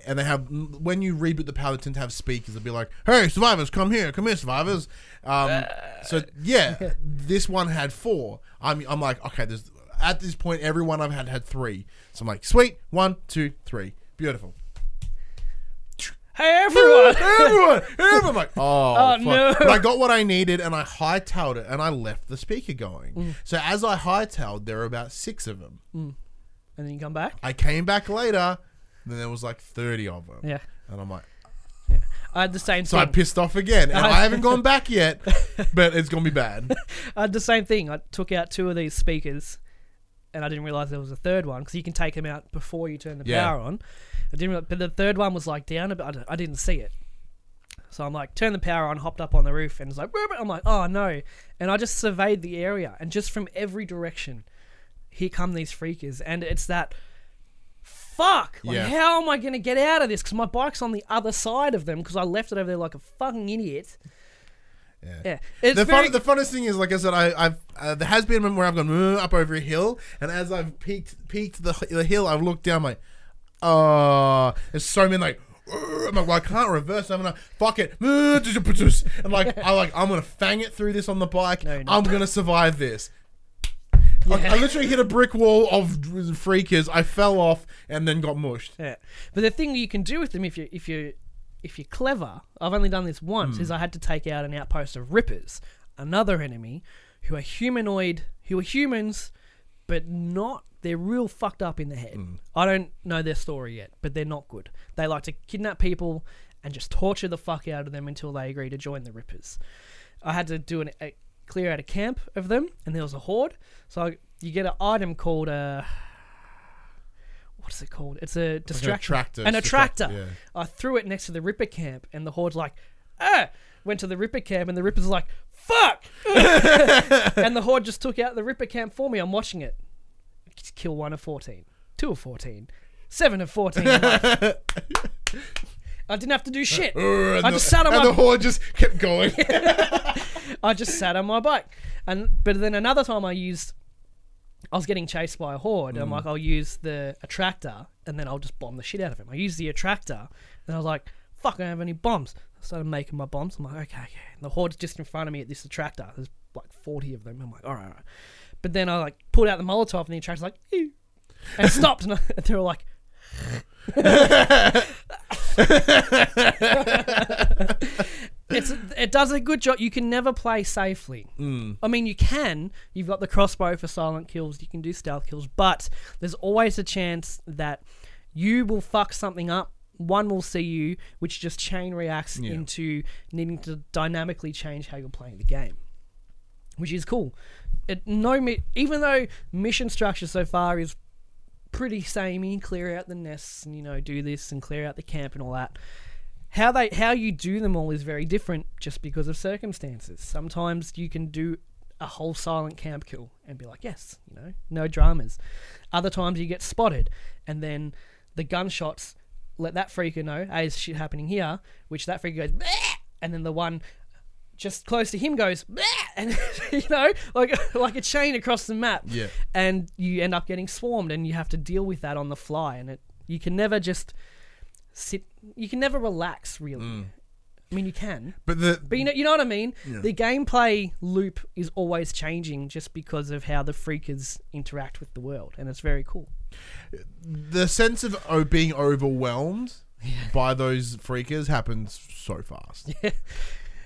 Speaker 2: And they have when you reboot the power, they tend to have speakers. They'll be like, "Hey, survivors, come here, come here, survivors." Um, so yeah, this one had four. I'm I'm like, okay, there's at this point everyone I've had had three. So I'm like, sweet, one, two, three, beautiful.
Speaker 3: Hey, everyone!
Speaker 2: everyone, everyone. I'm like, oh,
Speaker 3: Oh,
Speaker 2: fuck.
Speaker 3: no.
Speaker 2: But I got what I needed, and I hightailed it, and I left the speaker going.
Speaker 3: Mm.
Speaker 2: So as I hightailed, there were about six of them.
Speaker 3: and then you come back?
Speaker 2: I came back later, then there was like thirty of them.
Speaker 3: Yeah.
Speaker 2: And I'm like, yeah.
Speaker 3: I had the same
Speaker 2: so I pissed off again, and I haven't gone back yet, but it's gonna be bad.
Speaker 3: I had the same thing. I took out two of these speakers, and I didn't realize there was a third one because you can take them out before you turn the
Speaker 2: Yeah.
Speaker 3: power on. I didn't, realize, but the third one was like down but. I didn't see it, so I'm like, turn the power on, hopped up on the roof, and it's like, I'm like, oh no, and I just surveyed the area, and just from every direction, here come these freakers, and it's that. Fuck! Like,
Speaker 2: Yeah.
Speaker 3: how am I going to get out of this? Because my bike's on the other side of them because I left it over there like a fucking idiot.
Speaker 2: Yeah.
Speaker 3: Yeah, it's
Speaker 2: The,
Speaker 3: very,
Speaker 2: fun, the funnest thing is, like I said, I, I've uh, there has been a moment where I've gone "Uh," up over a hill, and as I've peaked peaked the the hill, I've looked down, like, oh, there's so many like. I'm like, well, I can't reverse. I'm gonna fuck it, and like, I like, I'm gonna fang it through this on the bike.
Speaker 3: No, you're not.
Speaker 2: I'm gonna survive this. Like, I literally hit a brick wall of freakers. I fell off and then got mushed.
Speaker 3: Yeah, but the thing you can do with them if you if you if you're clever, I've only done this once,
Speaker 2: Hmm.
Speaker 3: is I had to take out an outpost of Rippers, another enemy, who are humanoid, who are humans, but not. They're real fucked up in the head.
Speaker 2: Hmm.
Speaker 3: I don't know their story yet, but they're not good. They like to kidnap people and just torture the fuck out of them until they agree to join the Rippers. I had to do an, a clear out a camp of them, and there was a horde. So I, you get an item called a. what's it called? It's a distraction.
Speaker 2: attractor,
Speaker 3: An attractor.
Speaker 2: yeah.
Speaker 3: I threw it next to the Ripper camp, and the Horde's like, ah. Went to the Ripper camp, and the Ripper's like, fuck. and the Horde just took out the Ripper camp for me. I'm watching it. Kill one of 14, two of 14, seven of 14. I didn't have to do shit.
Speaker 2: And
Speaker 3: I
Speaker 2: the-
Speaker 3: just sat on
Speaker 2: and
Speaker 3: my
Speaker 2: the horde just kept going.
Speaker 3: I just sat on my bike. And but then another time I used I was getting chased by a horde.
Speaker 2: Mm.
Speaker 3: I'm like, I'll use the attractor and then I'll just bomb the shit out of him. I used the attractor and I was like, fuck, I don't have any bombs. I started making my bombs. I'm like, okay, okay. And the horde's just in front of me at this attractor. There's like 40 of them. I'm like, all right, all right. But then I like pulled out the Molotov and the attractor's like, Ew. and stopped. And, I, and they were like, it's it does a good job. You can never play safely. Hmm. I mean, you can. You've got the crossbow for silent kills. You can do stealth kills, but there's always a chance that you will fuck something up. One will see you, which just chain reacts
Speaker 2: Yeah.
Speaker 3: into needing to dynamically change how you're playing the game, which is cool. It no even though mission structure so far is pretty samey, clear out the nests and you know do this and clear out the camp and all that how they how you do them all is very different just because of circumstances. Sometimes you can do a whole silent camp kill and be like, yes, you know, no dramas. Other times you get spotted and then the gunshots let that freaker know, hey, there's shit happening here, which that freaker goes, "Bleh!" and then the one just close to him goes, "Bleh!" And you know, like like a chain across the map.
Speaker 2: Yeah.
Speaker 3: And you end up getting swarmed and you have to deal with that on the fly and it you can never just sit you can never relax really. Mm. I mean you can.
Speaker 2: but the
Speaker 3: But you know, you know what I mean? The gameplay loop is always changing just because of how the freakers interact with the world, and it's very cool.
Speaker 2: the sense of oh, being overwhelmed by those freakers happens so fast.
Speaker 3: Yeah,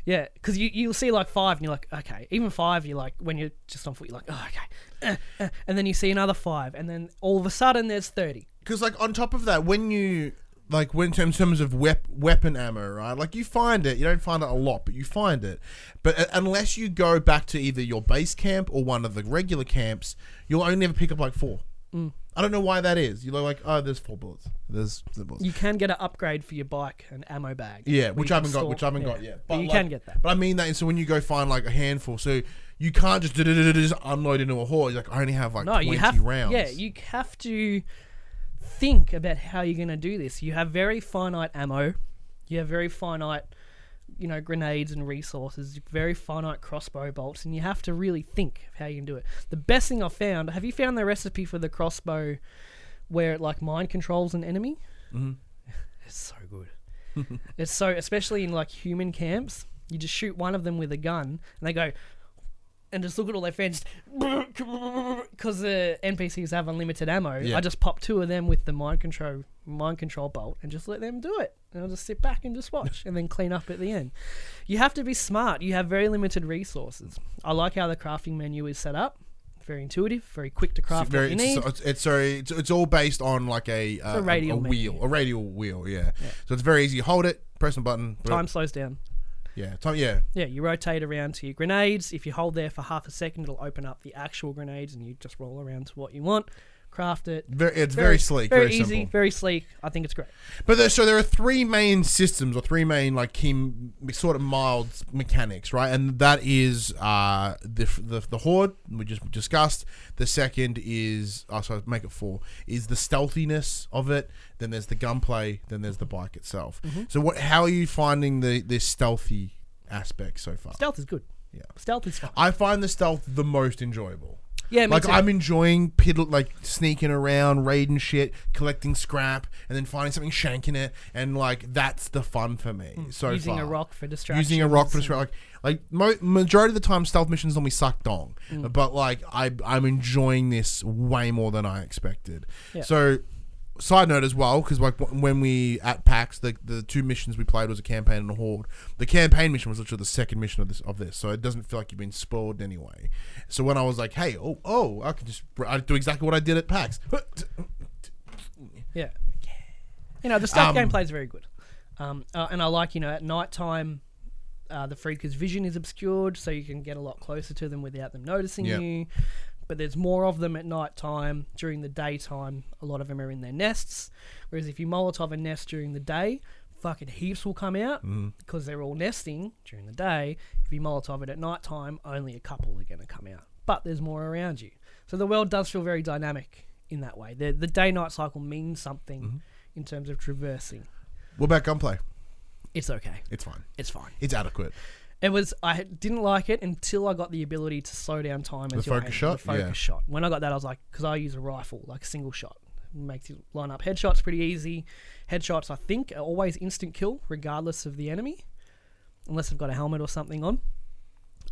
Speaker 3: because you you'll see like five, and you're like, okay. Even five, you're like, when you're just on foot, you're like, oh, okay. Uh, uh, and then you see another five, and then all of a sudden there's thirty.
Speaker 2: Because like on top of that, when you like when in terms of wep- weapon ammo, right? Like you find it, you don't find it a lot, but you find it. But uh, unless you go back to either your base camp or one of the regular camps, you'll only ever pick up like four.
Speaker 3: Mm.
Speaker 2: I don't know why that is. You're like, oh, there's four bullets. There's the bullets.
Speaker 3: You can get an upgrade for your bike, an ammo bag.
Speaker 2: Yeah, which I haven't got, which I haven't got yet.
Speaker 3: But you
Speaker 2: like-
Speaker 3: can get that.
Speaker 2: But I mean that. So when you go find like a handful, so you can't just just unload into a horde. You're like, I only have like
Speaker 3: No,
Speaker 2: twenty
Speaker 3: you have
Speaker 2: rounds.
Speaker 3: Yeah, you have to think about how you're going to do this. You have very finite ammo. You have very finite, you know, grenades and resources. Very finite crossbow bolts, and you have to really think of how you can do it. The best thing I've found. Have you found the recipe for the crossbow, where it like mind controls an enemy? Mm-hmm. It's so good. it's so, especially in like human camps. You just shoot one of them with a gun, and they go, and just look at all their friends because the NPCs have unlimited ammo.
Speaker 2: Yeah.
Speaker 3: I just pop two of them with the mind control mind control bolt and just let them do it. And I'll just sit back and just watch and then clean up at the end. You have to be smart. You have very limited resources. I like how the crafting menu is set up. Very intuitive, very quick to craft
Speaker 2: very,
Speaker 3: what you need.
Speaker 2: it's, it's, it's sorry, it's, it's all based on like a uh,
Speaker 3: a radial
Speaker 2: wheel,
Speaker 3: menu.
Speaker 2: a radial wheel. Yeah. So it's very easy. You hold it, press a button.
Speaker 3: Time slows down.
Speaker 2: Yeah. Time. Yeah.
Speaker 3: Yeah, you rotate around to your grenades. If you hold there for half a second, it'll open up the actual grenades, and you just roll around to what you want, craft it.
Speaker 2: Very, it's very, sleek, very,
Speaker 3: easy,
Speaker 2: simple.
Speaker 3: very sleek. I think it's great.
Speaker 2: But there, so there are three main systems or three main like key sort of mild mechanics, right? And that is uh, the, the the horde we just discussed. The second is oh, sorry, make it four is the stealthiness of it. Then there's the gunplay. Then there's the bike itself.
Speaker 3: Mm-hmm.
Speaker 2: So what? How are you finding the this stealthy aspect so far?
Speaker 3: Stealth is good.
Speaker 2: Yeah.
Speaker 3: Stealth is fun.
Speaker 2: I find the stealth the most enjoyable.
Speaker 3: Yeah, me
Speaker 2: like
Speaker 3: too.
Speaker 2: I'm enjoying piddle, like sneaking around, raiding shit, collecting scrap, and then finding something, shanking it, and like that's the fun for me so
Speaker 3: Hmm. using
Speaker 2: far.
Speaker 3: a rock for distraction.
Speaker 2: using a rock for distraction. Like, like mo- majority of the time, stealth missions normally suck dong,
Speaker 3: Hmm.
Speaker 2: but like I I'm enjoying this way more than I expected.
Speaker 3: Yeah.
Speaker 2: So. Side note as well, because like when we at PAX, the the two missions we played was a campaign and a horde. The campaign mission was literally the second mission of this of this, so it doesn't feel like you've been spoiled anyway. So when I was like, "Hey, oh, oh, I can just I do exactly what I did at PAX,"
Speaker 3: Yeah. You know, the stealth
Speaker 2: Um,
Speaker 3: gameplay is very good. Um, uh, and I like, you know, at night time, uh, the freaker's vision is obscured, so you can get a lot closer to them without them noticing
Speaker 2: Yeah.
Speaker 3: you. But there's more of them at night time. During the daytime, a lot of them are in their nests. Whereas if you Molotov a nest during the day, fucking heaps will come out mm. because they're all nesting during the day. If you Molotov it at night time, only a couple are going to come out. But there's more around you. So the world does feel very dynamic in that way. The, the day night cycle means something mm-hmm. in terms of traversing.
Speaker 2: What about gunplay?
Speaker 3: It's okay.
Speaker 2: It's fine.
Speaker 3: It's fine.
Speaker 2: It's adequate.
Speaker 3: It was. I didn't like it until I got the ability to slow down time as
Speaker 2: The focus shot?
Speaker 3: The focus
Speaker 2: Yeah.
Speaker 3: shot. When I got that, I was like, because I use a rifle, like a single shot, It makes you line up. Headshots pretty easy. Headshots, I think, are always instant kill, regardless of the enemy, unless I've got a helmet or something on.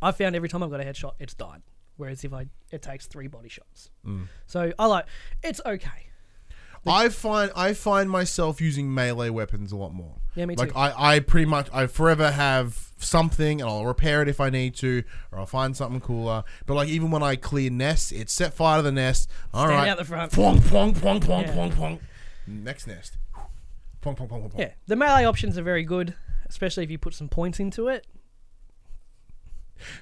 Speaker 3: I found every time I've got a headshot, it's died. Whereas if I, it takes three body shots.
Speaker 2: Mm.
Speaker 3: So I like. It's okay.
Speaker 2: I find I find myself using melee weapons a lot more.
Speaker 3: Yeah, me too. like.
Speaker 2: I, I pretty much I forever have something and I'll repair it if I need to, or I'll find something cooler. But like even when I clear nests, it's set fire to the nest. All right,
Speaker 3: Stand out the front.
Speaker 2: Pwong, pwong, pwong,
Speaker 3: Yeah.
Speaker 2: pwong, pwong. Next nest. Pwong, pwong, pwong, pwong.
Speaker 3: Yeah, the melee options are very good, especially if you put some points into it.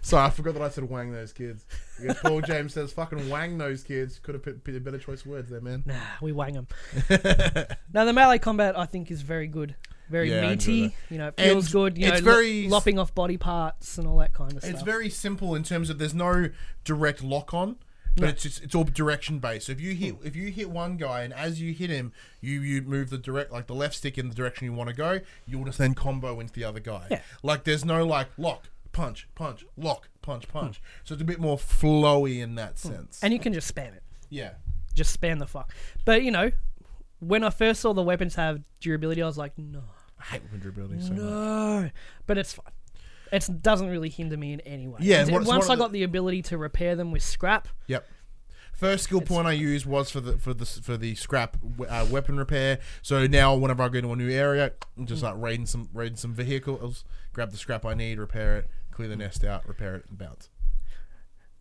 Speaker 2: Sorry, I forgot that I said wang those kids. Because Paul James says fucking wang those kids. Could have picked a better choice of words there, man.
Speaker 3: Nah, we wang them. now the melee combat I think is very good, very
Speaker 2: Yeah, I enjoy
Speaker 3: meaty. You know, it feels
Speaker 2: And
Speaker 3: good. You
Speaker 2: it's
Speaker 3: know, lo-
Speaker 2: very-
Speaker 3: lopping off body parts and all that kind of stuff.
Speaker 2: It's very simple in terms of there's no direct lock on, but it's just, it's all direction based. So if you hit if you hit one guy and as you hit him, you you move the direct like the left stick in the direction you want to go, you'll just then combo into the other guy.
Speaker 3: Yeah.
Speaker 2: Like there's no like lock punch punch lock punch punch.
Speaker 3: Hmm.
Speaker 2: So it's a bit more flowy in that sense.
Speaker 3: and you can just spam it,
Speaker 2: yeah.
Speaker 3: just spam the fuck. But you know, when I first saw the weapons have durability, I was like, no,
Speaker 2: I hate weapon durability so much.
Speaker 3: no. But it's fine. It doesn't really hinder me in any way.
Speaker 2: Yeah, what-
Speaker 3: once I
Speaker 2: the-
Speaker 3: got the ability to repair them with scrap,
Speaker 2: Yep. First skill point I used was for the for the for the scrap uh, weapon repair. So now whenever I go to a new area, I'm just like raiding some raiding some vehicles, grab the scrap I need, repair it, clear the nest out, repair it, and bounce.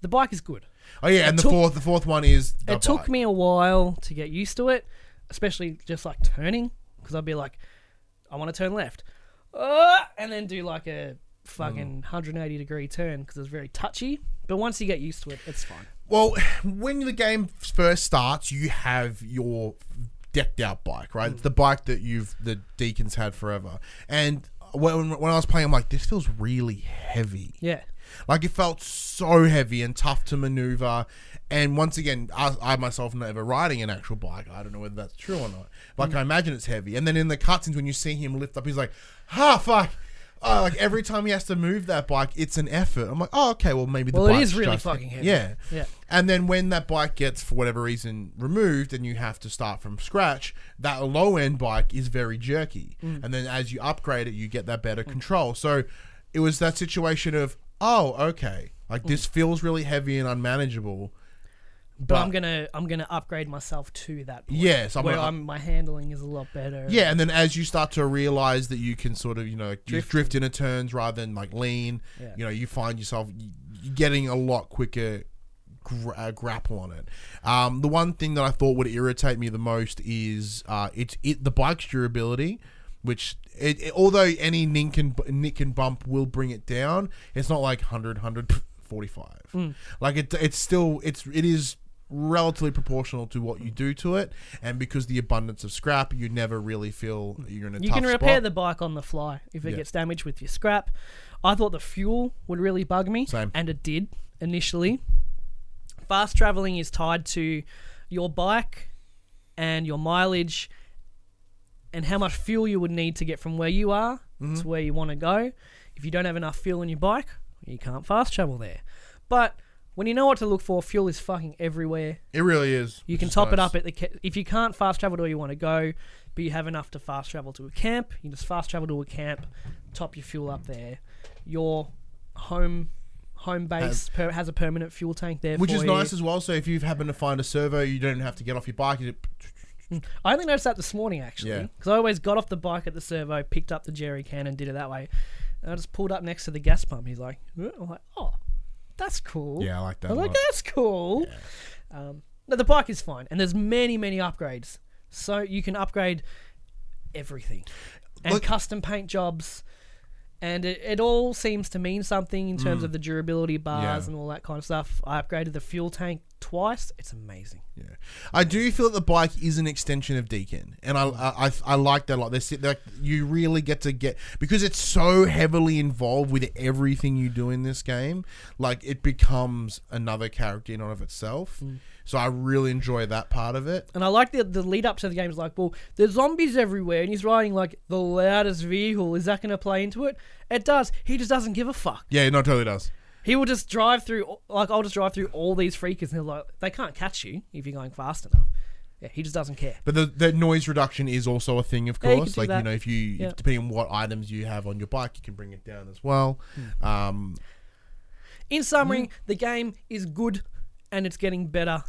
Speaker 3: the bike is good.
Speaker 2: Oh yeah, and the
Speaker 3: took-
Speaker 2: fourth the fourth one is the
Speaker 3: it took
Speaker 2: bike.
Speaker 3: me a while to get used to it, especially just like turning, because I'd be like, I want to turn left, uh, and then do like a fucking 180 degree turn because it's very touchy. But once you get used to it, it's fine.
Speaker 2: Well, when the game first starts, you have your decked out bike, right? It's the bike that you've the deacons had forever. And when when I was playing, I'm like, this feels really heavy.
Speaker 3: Yeah,
Speaker 2: Like it felt so heavy and tough to maneuver. And once again, I, I myself never riding an actual bike. I don't know whether that's true or not. Like I imagine it's heavy. And then in the cutscenes, when you see him lift up, he's like, "Ah, fuck." Oh, like every time he has to move that bike, it's an effort. I'm like, oh, okay, well maybe the
Speaker 3: Well, it
Speaker 2: bike's
Speaker 3: is really fucking heavy.
Speaker 2: Yeah,
Speaker 3: Yeah.
Speaker 2: And then when that bike gets for whatever reason removed, and you have to start from scratch, that low end bike is very jerky.
Speaker 3: Mm.
Speaker 2: And then as you upgrade it, you get that better control. So it was that situation of, oh, okay, like this
Speaker 3: Mm.
Speaker 2: feels really heavy and unmanageable.
Speaker 3: But,
Speaker 2: But-
Speaker 3: I'm gonna I'm gonna upgrade myself to that. Point
Speaker 2: Yeah, so I'm
Speaker 3: where
Speaker 2: gonna-
Speaker 3: I'm, my handling is a lot better.
Speaker 2: Yeah, and then as you start to realize that you can sort of, you know, drift,
Speaker 3: Drift.
Speaker 2: into turns rather than like lean,
Speaker 3: Yeah.
Speaker 2: you know, you find yourself getting a lot quicker gra- uh, grapple on it. Um, the one thing that I thought would irritate me the most is uh, it's it the bike's durability. Which, it, it- although any nick and, nick and bump will bring it down, it's not like 100, 100, 45. Like it, it's still, it's, it is relatively proportional to what you do to it, and because the abundance of scrap, you never really feel you're in a
Speaker 3: You can repair
Speaker 2: spot.
Speaker 3: the bike on the fly if it
Speaker 2: Yeah.
Speaker 3: gets damaged with your scrap. I thought the fuel would really bug me,
Speaker 2: Same.
Speaker 3: and it did initially. Fast traveling is tied to your bike and your mileage and how much fuel you would need to get from where you are
Speaker 2: Mm-hmm.
Speaker 3: to where you want to go. If you don't have enough fuel in your bike, you can't fast travel there. But when you know what to look for, fuel is fucking everywhere.
Speaker 2: It really is.
Speaker 3: You can top it up at the ca- if you can't fast travel to where you want to go, but you have enough to fast travel to a camp. You just fast travel to a camp, top your fuel up there. Your home home base per, has a permanent fuel tank there,
Speaker 2: which
Speaker 3: for
Speaker 2: is
Speaker 3: you.
Speaker 2: nice as well. So if you happen to find a servo, you don't have to get off your bike. You hmm.
Speaker 3: I only noticed that this morning actually, because I always got off the bike at the servo, picked up the jerry can, and did it that way. And I just pulled up next to the gas pump. He's like, "Huh?" I'm like, oh, that's cool.
Speaker 2: Yeah, I like that
Speaker 3: I was
Speaker 2: a
Speaker 3: like,
Speaker 2: lot.
Speaker 3: that's cool. Um, no, the bike is fine, and there's many, many upgrades. So you can upgrade everything and
Speaker 2: Look-
Speaker 3: custom paint jobs. And it, it all seems to mean something in terms of the durability bars
Speaker 2: Mm. Yeah.
Speaker 3: and all that kind of stuff. I upgraded the fuel tank twice, it's amazing.
Speaker 2: Yeah, I do feel that the bike is an extension of Deacon, and I I, I, I like that a lot. There's like you really get to get because it's so heavily involved with everything you do in this game. Like it becomes another character in and of itself. Mm. So I really enjoy that part of it.
Speaker 3: And I like the the lead up to the game is like, well, there's zombies everywhere, and he's riding like the loudest vehicle. Is that going to play into it? It does. He just doesn't give a fuck.
Speaker 2: Yeah, no, totally does.
Speaker 3: He will just drive through, like I'll just drive through all these freakers, and they're like, they can't catch you if you're going fast enough. Yeah, he just doesn't care.
Speaker 2: But the, the noise reduction is also a thing, of
Speaker 3: Yeah, you
Speaker 2: course.
Speaker 3: do
Speaker 2: like you
Speaker 3: that.
Speaker 2: know, if you
Speaker 3: Yeah.
Speaker 2: if, depending on what items you have on your bike, you can bring it down as well.
Speaker 3: Hmm.
Speaker 2: Um,
Speaker 3: In summary, the game is good, and it's getting better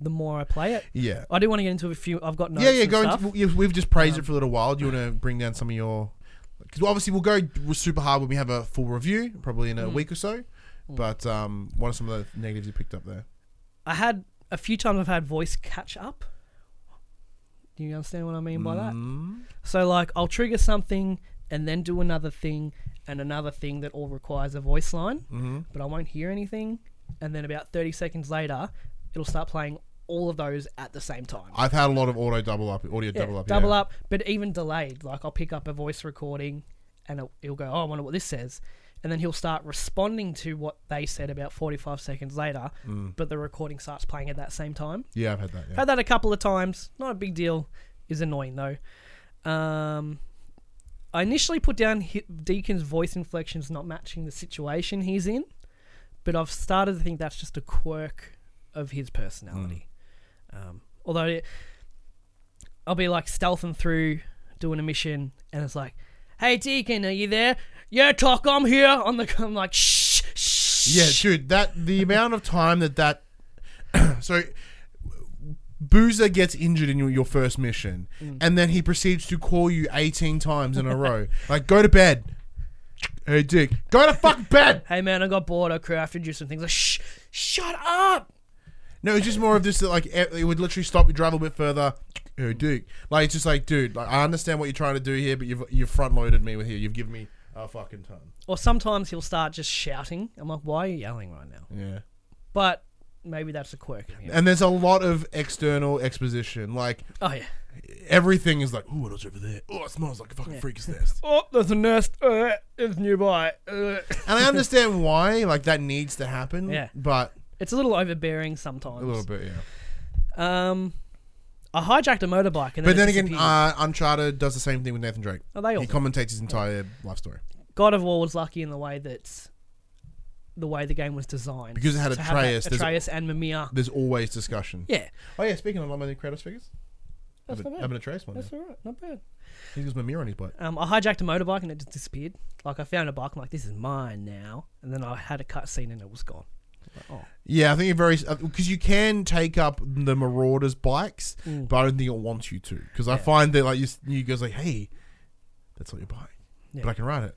Speaker 3: the more I play it.
Speaker 2: yeah,
Speaker 3: I do want to get into a few. I've got notes.
Speaker 2: yeah, yeah.
Speaker 3: and
Speaker 2: Go
Speaker 3: stuff.
Speaker 2: into, you- we've just praised it for a little while. Do you want to bring down some of your? Because obviously we'll go super hard when we have a full review, probably in a week or so. But um, what are some of the negatives you picked up there?
Speaker 3: I had a few times I've had voice catch up. Do you understand what I mean by that?
Speaker 2: Mm,
Speaker 3: So like I'll trigger something and then do another thing and another thing that all requires a voice line,
Speaker 2: mm-hmm.
Speaker 3: but I won't hear anything. And then about thirty seconds later, it'll start playing all of those at the same time.
Speaker 2: I've had a lot of auto double up, audio
Speaker 3: Yeah,
Speaker 2: double up,
Speaker 3: double
Speaker 2: yeah.
Speaker 3: up, but even delayed. Like I'll pick up a voice recording, and it'll, it'll go, "Oh, I wonder what this says," and then he'll start responding to what they said about forty-five seconds later.
Speaker 2: Mm.
Speaker 3: But the recording starts playing at that same time.
Speaker 2: Yeah, I've had that. Yeah.
Speaker 3: Had that a couple of times. Not a big deal. Is annoying though. Um, I initially put down Deacon's voice inflections not matching the situation he's in, but I've started to think that's just a quirk of his personality. Um, although it, I'll be like stealthing through doing a mission, and it's like, "Hey Deacon, are you there? Yeah, talk. I'm here." On the, I'm like, "Shh, shh."
Speaker 2: Yeah, dude, that the amount of time that that so Boozer gets injured in your, your first mission,
Speaker 3: Mm.
Speaker 2: and then he proceeds to call you eighteen times in a row. Like, go to bed. Hey, Dick, go to fuck bed.
Speaker 3: Hey man, I got bored. I crafted you some things. Like, shh, shut up.
Speaker 2: No, it's just more of this. that, Like, it would literally stop you, drive a bit further. Hey, Dick. Like, it's just like, dude. Like, I understand what you're trying to do here, but you've you've front loaded me with here. You've given me a fucking ton.
Speaker 3: Or sometimes he'll start just shouting. I'm like, why are you yelling right now?
Speaker 2: Yeah.
Speaker 3: But maybe that's a quirk of him.
Speaker 2: And there's a lot of external exposition. Like,
Speaker 3: Oh yeah.
Speaker 2: everything is like, oh, what else over there? Oh, it smells like a fucking freak's nest.
Speaker 3: Oh, there's a nest. Uh, it's nearby. Uh.
Speaker 2: And I understand why, like that needs to happen.
Speaker 3: Yeah.
Speaker 2: But
Speaker 3: It's a little overbearing sometimes.
Speaker 2: a little bit, yeah.
Speaker 3: Um, I hijacked a motorbike, and
Speaker 2: then
Speaker 3: But then
Speaker 2: again, uh, Uncharted does the same thing with Nathan Drake.
Speaker 3: oh, they all.
Speaker 2: He commentates his entire life story
Speaker 3: God of War was lucky in the way that the way the game was designed
Speaker 2: because it had
Speaker 3: to have that
Speaker 2: Atreus.
Speaker 3: Atreus and Mimir.
Speaker 2: there's always discussion.
Speaker 3: Yeah,
Speaker 2: Oh yeah, speaking of new Kratos figures,
Speaker 3: that's
Speaker 2: have,
Speaker 3: not
Speaker 2: a,
Speaker 3: bad.
Speaker 2: have an Atreus one.
Speaker 3: That's
Speaker 2: now.
Speaker 3: all right. Not bad.
Speaker 2: He has Mimir on his bike.
Speaker 3: Um, I hijacked a motorbike and it just disappeared. Like I found a bike, I'm like, this is mine now. And then I had a cutscene and it was gone. I was like, oh,
Speaker 2: Yeah, I think you're very because you can take up the Marauders bikes,
Speaker 3: Mm.
Speaker 2: but I don't think it wants you to. Because I find that like you, you guys like, hey, that's not your bike,
Speaker 3: Yeah.
Speaker 2: but I can ride it.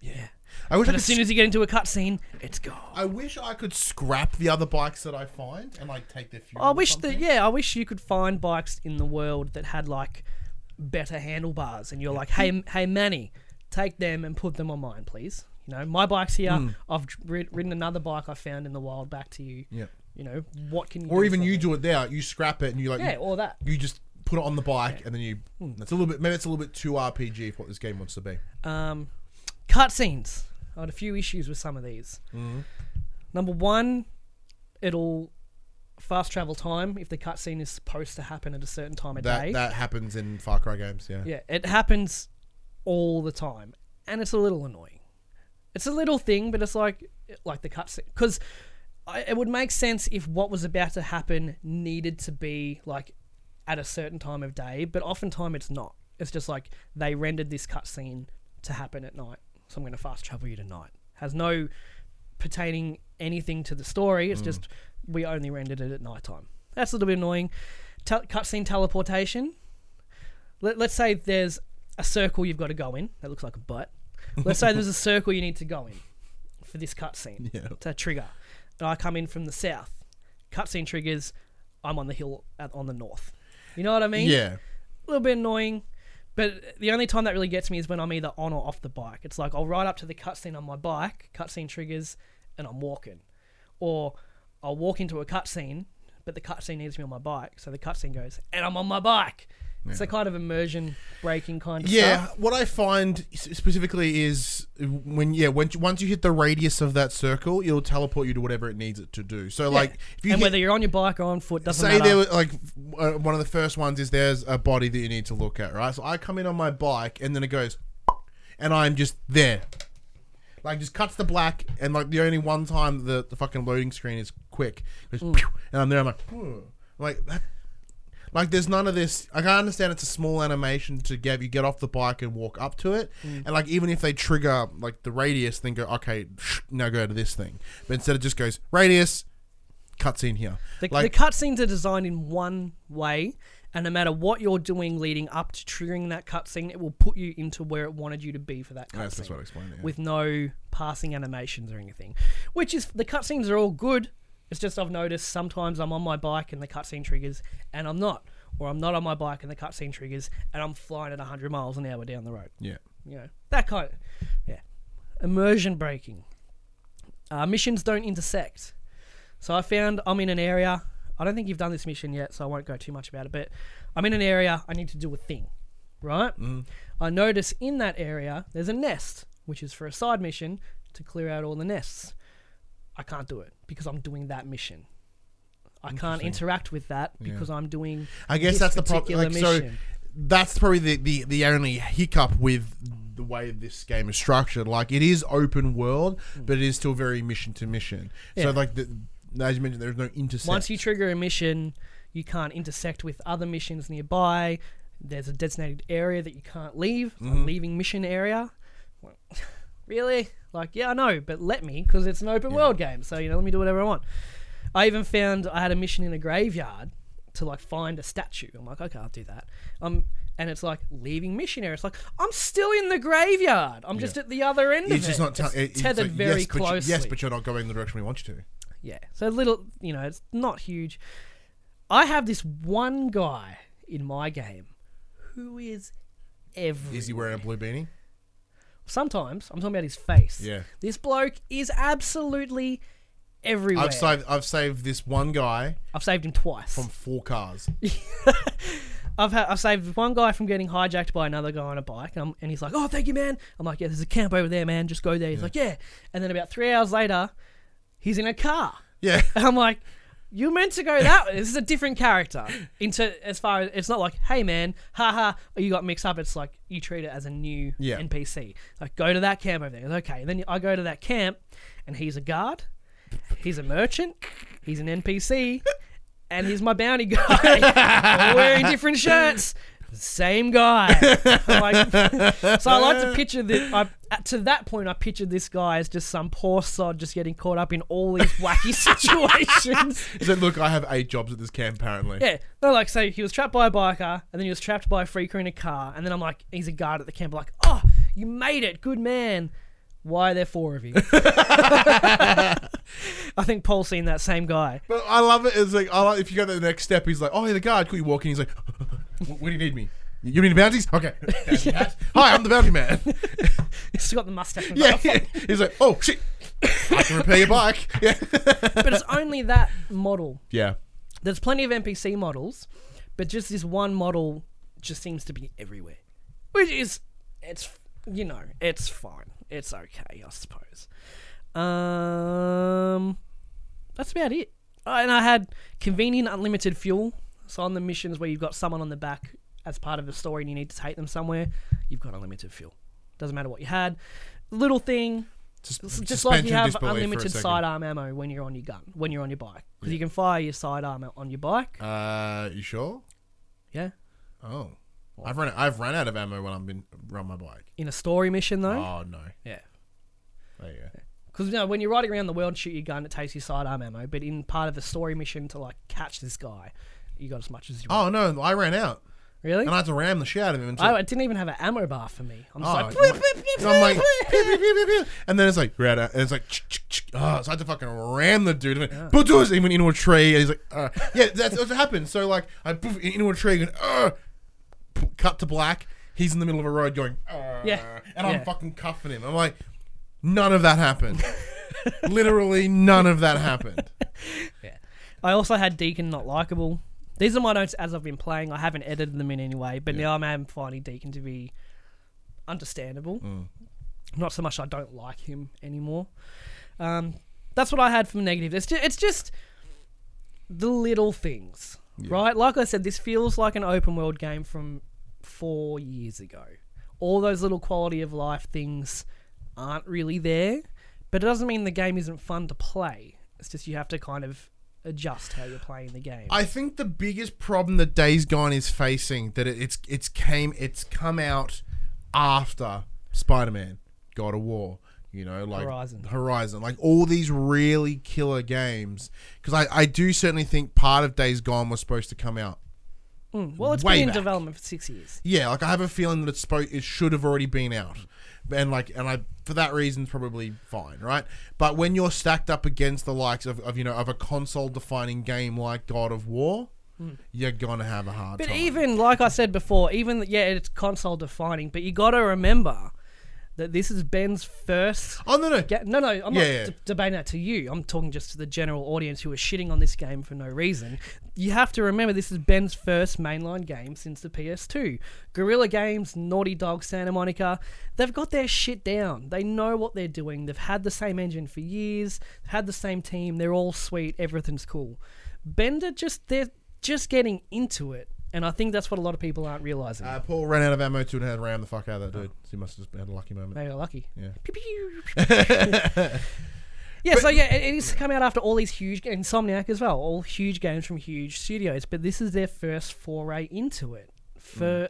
Speaker 3: yeah.
Speaker 2: I wish I
Speaker 3: as soon as you get into a cutscene, it's gone.
Speaker 2: I wish I could scrap the other bikes that I find and like take their fuel.
Speaker 3: I wish that yeah, I wish you could find bikes in the world that had like better handlebars, and you're like, hey, hey, Manny, take them and put them on mine, please. You know, my bike's here.
Speaker 2: Hmm.
Speaker 3: I've rid- ridden another bike I found in the wild back to you.
Speaker 2: Yeah.
Speaker 3: You know, what can you?
Speaker 2: Or even you
Speaker 3: me?
Speaker 2: do it there. You scrap it and you like
Speaker 3: Yeah,
Speaker 2: you,
Speaker 3: or that.
Speaker 2: you just put it on the bike and then you. That's a little bit. Maybe it's a little bit too RPG for what this game wants to be.
Speaker 3: Um, cutscenes. I had a few issues with some of these.
Speaker 2: Mm-hmm.
Speaker 3: Number one, it'll fast travel time if the cutscene is supposed to happen at a certain time of
Speaker 2: That
Speaker 3: day.
Speaker 2: that happens in Far Cry games. Yeah.
Speaker 3: Yeah, it happens all the time, and it's a little annoying. It's a little thing, but it's like like the cutscene because it would make sense if what was about to happen needed to be like at a certain time of day, but oftentimes it's not. It's just like they rendered this cutscene to happen at night, so I'm going to fast travel you to night. Has no pertaining anything to the story. It's mm. just we only rendered it at nighttime. That's a little bit annoying. Tel- cutscene teleportation. Let, let's say there's a circle you've got to go in that looks like a butt. Let's say there's a circle you need to go in for this cutscene
Speaker 2: Yeah.
Speaker 3: to trigger. And I come in from the south. Cutscene triggers. I'm on the hill at, on the north. You know what I mean?
Speaker 2: Yeah.
Speaker 3: a little bit annoying. But the only time that really gets me is when I'm either on or off the bike. It's like I'll ride up to the cutscene on my bike, cutscene triggers, and I'm walking. Or I'll walk into a cutscene, but the cutscene needs me on my bike, so the cutscene goes, and I'm on my bike. It's a kind of immersion breaking kind of stuff.
Speaker 2: Yeah,
Speaker 3: stuff.
Speaker 2: what I find specifically is when yeah, when once you hit the radius of that circle, it'll teleport you to whatever it needs it to do. So like if you
Speaker 3: and
Speaker 2: hit,
Speaker 3: whether you're on your bike or on foot doesn't
Speaker 2: say
Speaker 3: matter.
Speaker 2: there was like uh, one of the first ones is there's a body that you need to look at, right? So I come in on my bike and then it goes, and I'm just there. Like just cuts the black, and like the only one time the, the fucking loading screen is quick, goes,
Speaker 3: Mm.
Speaker 2: pew, and I'm there. I'm like, "Hmm." like that. Like there's none of this. Like, I understand it's a small animation to get you get off the bike and walk up to it,
Speaker 3: Mm.
Speaker 2: and like even if they trigger like the radius, then go okay, now go to this thing. But instead it just goes radius, cutscene here.
Speaker 3: The,
Speaker 2: like
Speaker 3: the cutscenes are designed in one way, and no matter what you're doing leading up to triggering that cutscene, it will put you into where it wanted you to be for that
Speaker 2: that's, that's
Speaker 3: cutscene,
Speaker 2: what I explained. Yeah.
Speaker 3: with no passing animations or anything. Which is the cutscenes are all good. It's just I've noticed sometimes I'm on my bike and the cutscene triggers, and I'm not, or I'm not on my bike and the cutscene triggers, and I'm flying at 100 miles an hour down the road.
Speaker 2: yeah.
Speaker 3: You know that kind of yeah, immersion breaking. Uh, missions don't intersect. So I found I'm in an area. I don't think you've done this mission yet, so I won't go too much about it. But I'm in an area. I need to do a thing, right? I notice in that area there's a nest, which is for a side mission to clear out all the nests. I can't do it because I'm doing that mission. I can't interact with that because I'm doing.
Speaker 2: I guess that's the problem. Like, so that's probably the, the the only hiccup with the way this game is structured. Like it is open world, but it is still very mission to mission.
Speaker 3: Yeah.
Speaker 2: So like the, as you mentioned, there's no intersect.
Speaker 3: Once you trigger a mission, you can't intersect with other missions nearby. There's a designated area that you can't leave,
Speaker 2: Mm-hmm.
Speaker 3: leaving mission area. Well, really? Like, yeah, I know, but let me because it's an open world game. So you know, let me do whatever I want. I even found I had a mission in a graveyard to like find a statue. I'm like, okay, I'll do that. Um, and it's like leaving mission area. It's like I'm still in the graveyard. I'm just at the other end
Speaker 2: it's
Speaker 3: of
Speaker 2: just
Speaker 3: it.
Speaker 2: not
Speaker 3: It's
Speaker 2: te- it- it's
Speaker 3: tethered
Speaker 2: like,
Speaker 3: very
Speaker 2: yes, but you-
Speaker 3: closely.
Speaker 2: yes, but you're not going in the direction we want you to.
Speaker 3: Yeah. So a little, you know, it's not huge. I have this one guy in my game who is every.
Speaker 2: Is he wearing a blue beanie?
Speaker 3: Sometimes I'm talking about his face.
Speaker 2: Yeah.
Speaker 3: This bloke is absolutely everywhere.
Speaker 2: I've saved I've saved this one guy
Speaker 3: I've saved him twice.
Speaker 2: from four cars.
Speaker 3: I've had I've saved one guy from getting hijacked by another guy on a bike, and, I'm, and he's like, "Oh, thank you, man." I'm like, "Yeah, there's a camp over there, man. Just go there." He's like, "Yeah," and then about three hours later, he's in a car.
Speaker 2: Yeah.
Speaker 3: And I'm like, you're meant to go that way. This is a different character. Into as far as it's not like, hey man, haha, you got mixed up. It's like you treat it as a new
Speaker 2: Yeah.
Speaker 3: NPC. Like go to that camp over there. Okay. And then I go to that camp, and he's a guard, he's a merchant, he's an NPC, and he's my bounty guy. Wearing different shirts. Same guy. Like, so I like to picture this. I, to that point, I pictured this guy as just some poor sod just getting caught up in all these wacky situations.
Speaker 2: He said, "Look, I have eight jobs at this camp. Apparently."
Speaker 3: Yeah, no, like so he was trapped by a biker, and then he was trapped by a freaker in a car, and then I'm like, he's a guard at the camp. like, oh, you made it, good man. Why are there four of you? I think Paul's seen that same guy.
Speaker 2: But I love it. It's like I like if you go to the next step, he's like, "Oh, yeah, the guard." Could you walk in? He's like, "What do you need me? You need bounties? Okay. Hat. Hi, I'm the bounty man."
Speaker 3: He's got the mustache. And
Speaker 2: yeah, yeah. He's like, "Oh shit, I can repair your bike." Yeah.
Speaker 3: but it's only that model.
Speaker 2: yeah.
Speaker 3: There's plenty of NPC models, but just this one model just seems to be everywhere, which is it's you know it's fine, it's okay, I suppose. Um, that's about it. And I had convenient unlimited fuel. So on the missions where you've got someone on the back as part of the story and you need to take them somewhere, you've got unlimited fuel. Doesn't matter what you had. Little thing,
Speaker 2: Just,
Speaker 3: just like you have
Speaker 2: disbelief for a
Speaker 3: unlimited sidearm ammo when you're on your gun, when you're on your bike, because you can fire your sidearm on your bike.
Speaker 2: Uh, you sure?
Speaker 3: Yeah,
Speaker 2: Oh, I've run. I've run out of ammo when I've been run my bike.
Speaker 3: in a story mission though.
Speaker 2: Oh no.
Speaker 3: Yeah,
Speaker 2: There you go.
Speaker 3: because you know, when you're riding around the world and shoot your gun, it takes your sidearm ammo. But in part of the story mission to like catch this guy, you got as much as you want.
Speaker 2: Oh no, I ran out,
Speaker 3: really?
Speaker 2: and I had to ram the shit out of him until.
Speaker 3: I, it didn't even have an ammo bar for me. I'm just
Speaker 2: Oh,
Speaker 3: like,
Speaker 2: I'm like-
Speaker 3: bleep, bleep,
Speaker 2: and I'm like,
Speaker 3: bleep,
Speaker 2: pew,
Speaker 3: bleep."
Speaker 2: pew, pew, pew, pew. and then it's like, right out, and it's like, oh, so I had to fucking ram the dude. Yeah. But does he went into a tree, and he's like, uh, yeah, that's what happened. So like, I poof into a tree, and uh, cut to black. He's in the middle of a road going, uh,
Speaker 3: Yeah.
Speaker 2: and I'm
Speaker 3: Yeah.
Speaker 2: fucking cuffing him. I'm like, none of that happened. Literally, none of that happened.
Speaker 3: yeah. I also had Deacon not likable. These are my notes as I've been playing. I haven't edited them in any way, but now I'm finding Deacon to be understandable. Not so much I don't like him anymore. Um, that's what I had from negative. It's just, it's just the little things, right? Like I said, this feels like an open world game from four years ago. All those little quality of life things aren't really there, but it doesn't mean the game isn't fun to play. It's just you have to kind of adjust how you're playing the game.
Speaker 2: I think the biggest problem that Days Gone is facing that it, it's it's came it's come out after Spider Man, God of War. You know, like
Speaker 3: Horizon.
Speaker 2: Horizon, like all these really killer games. Because I, I do certainly think part of Days Gone was supposed to come out.
Speaker 3: Mm, well, it's been in
Speaker 2: back.
Speaker 3: development for six years.
Speaker 2: Yeah, like I have a feeling that it's supposed it should have already been out, and like and I for that reason it's probably fine, right? But when you're stacked up against the likes of, of you know of a console defining game like God of War, hmm. you're gonna have a hard.
Speaker 3: But
Speaker 2: time.
Speaker 3: even like I said before, even yeah, it's console defining. But you got to remember that this is Bend's first.
Speaker 2: oh no no
Speaker 3: Ga- no, no, I'm
Speaker 2: Yeah,
Speaker 3: not
Speaker 2: yeah.
Speaker 3: d- debating that to you. I'm talking just to the general audience who are shitting on this game for no reason. You have to remember this is Bend's first mainline game since the PS2. Guerrilla Games, Naughty Dog, Santa Monica, they've got their shit down. They know what they're doing. They've had the same engine for years, had the same team. They're all sweet. Everything's cool. Bender just they're just getting into it, and I think that's what a lot of people aren't realizing.
Speaker 2: Uh, Paul ran out of ammo too and had ram the fuck out of that dude. So he must have just had a lucky moment.
Speaker 3: Maybe lucky.
Speaker 2: Yeah.
Speaker 3: Pew, pew. yeah, so yeah, it, it's come out after all these huge Insomniac as well, all huge games from huge studios, but this is their first foray into it for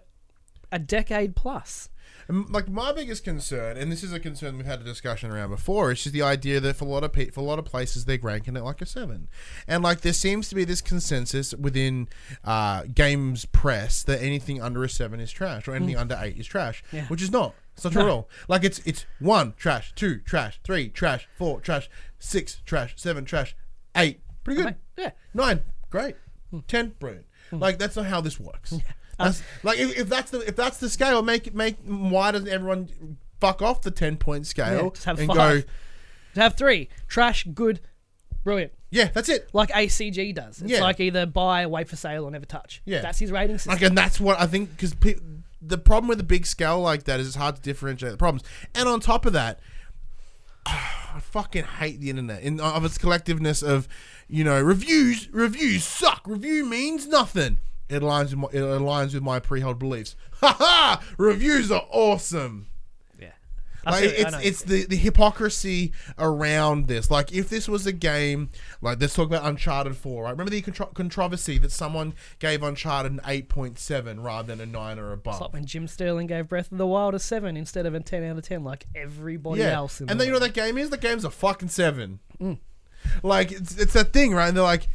Speaker 3: a decade plus.
Speaker 2: And, like my biggest concern, and this is a concern we've had a discussion around before, is just the idea that for a lot of pe- for a lot of places they're ranking it like a seven, and like there seems to be this consensus within uh, games press that anything under a seven is trash or anything under eight is trash,
Speaker 3: Mm. Yeah.
Speaker 2: which is not. It's not true at all. Like it's it's one trash, two trash, three trash, four trash, six trash, seven trash, eight pretty good.
Speaker 3: Yeah.
Speaker 2: Nine, great.
Speaker 3: Hmm.
Speaker 2: Ten, brilliant. Like that's not how this works. Uh, that's, like if, if that's the if that's the scale, make it make why doesn't everyone fuck off the ten point scale
Speaker 3: Yeah, just have
Speaker 2: and
Speaker 3: five.
Speaker 2: go?
Speaker 3: To have three trash, good, brilliant.
Speaker 2: Yeah, that's it.
Speaker 3: Like ACG does. It's
Speaker 2: Yeah.
Speaker 3: like either buy, wait for sale, or never touch.
Speaker 2: Yeah.
Speaker 3: That's his rating system.
Speaker 2: Like, and that's what I think because pe- the problem with a big scale like that is it's hard to differentiate the problems. And on top of that, I fucking hate the internet in of its collectiveness of, you know, reviews. Reviews suck. Review means nothing. It aligns with my, it aligns with my pre-held beliefs. Ha ha! Reviews are awesome.
Speaker 3: yeah. I
Speaker 2: Like
Speaker 3: it,
Speaker 2: it's it's the, the hypocrisy around this. Like if this was a game, like let's talk about Uncharted Four. Right? Remember the contro- controversy that someone gave Uncharted an eight point seven rather than a nine or above.
Speaker 3: It's like when Jim Sterling gave Breath of the Wild a 7 instead of a 10 out of 10, like everybody
Speaker 2: yeah,
Speaker 3: else. In
Speaker 2: and
Speaker 3: the
Speaker 2: then you know what that game is? The game's a fucking seven.
Speaker 3: Mm.
Speaker 2: Like it's, it's that thing, right? And they're like,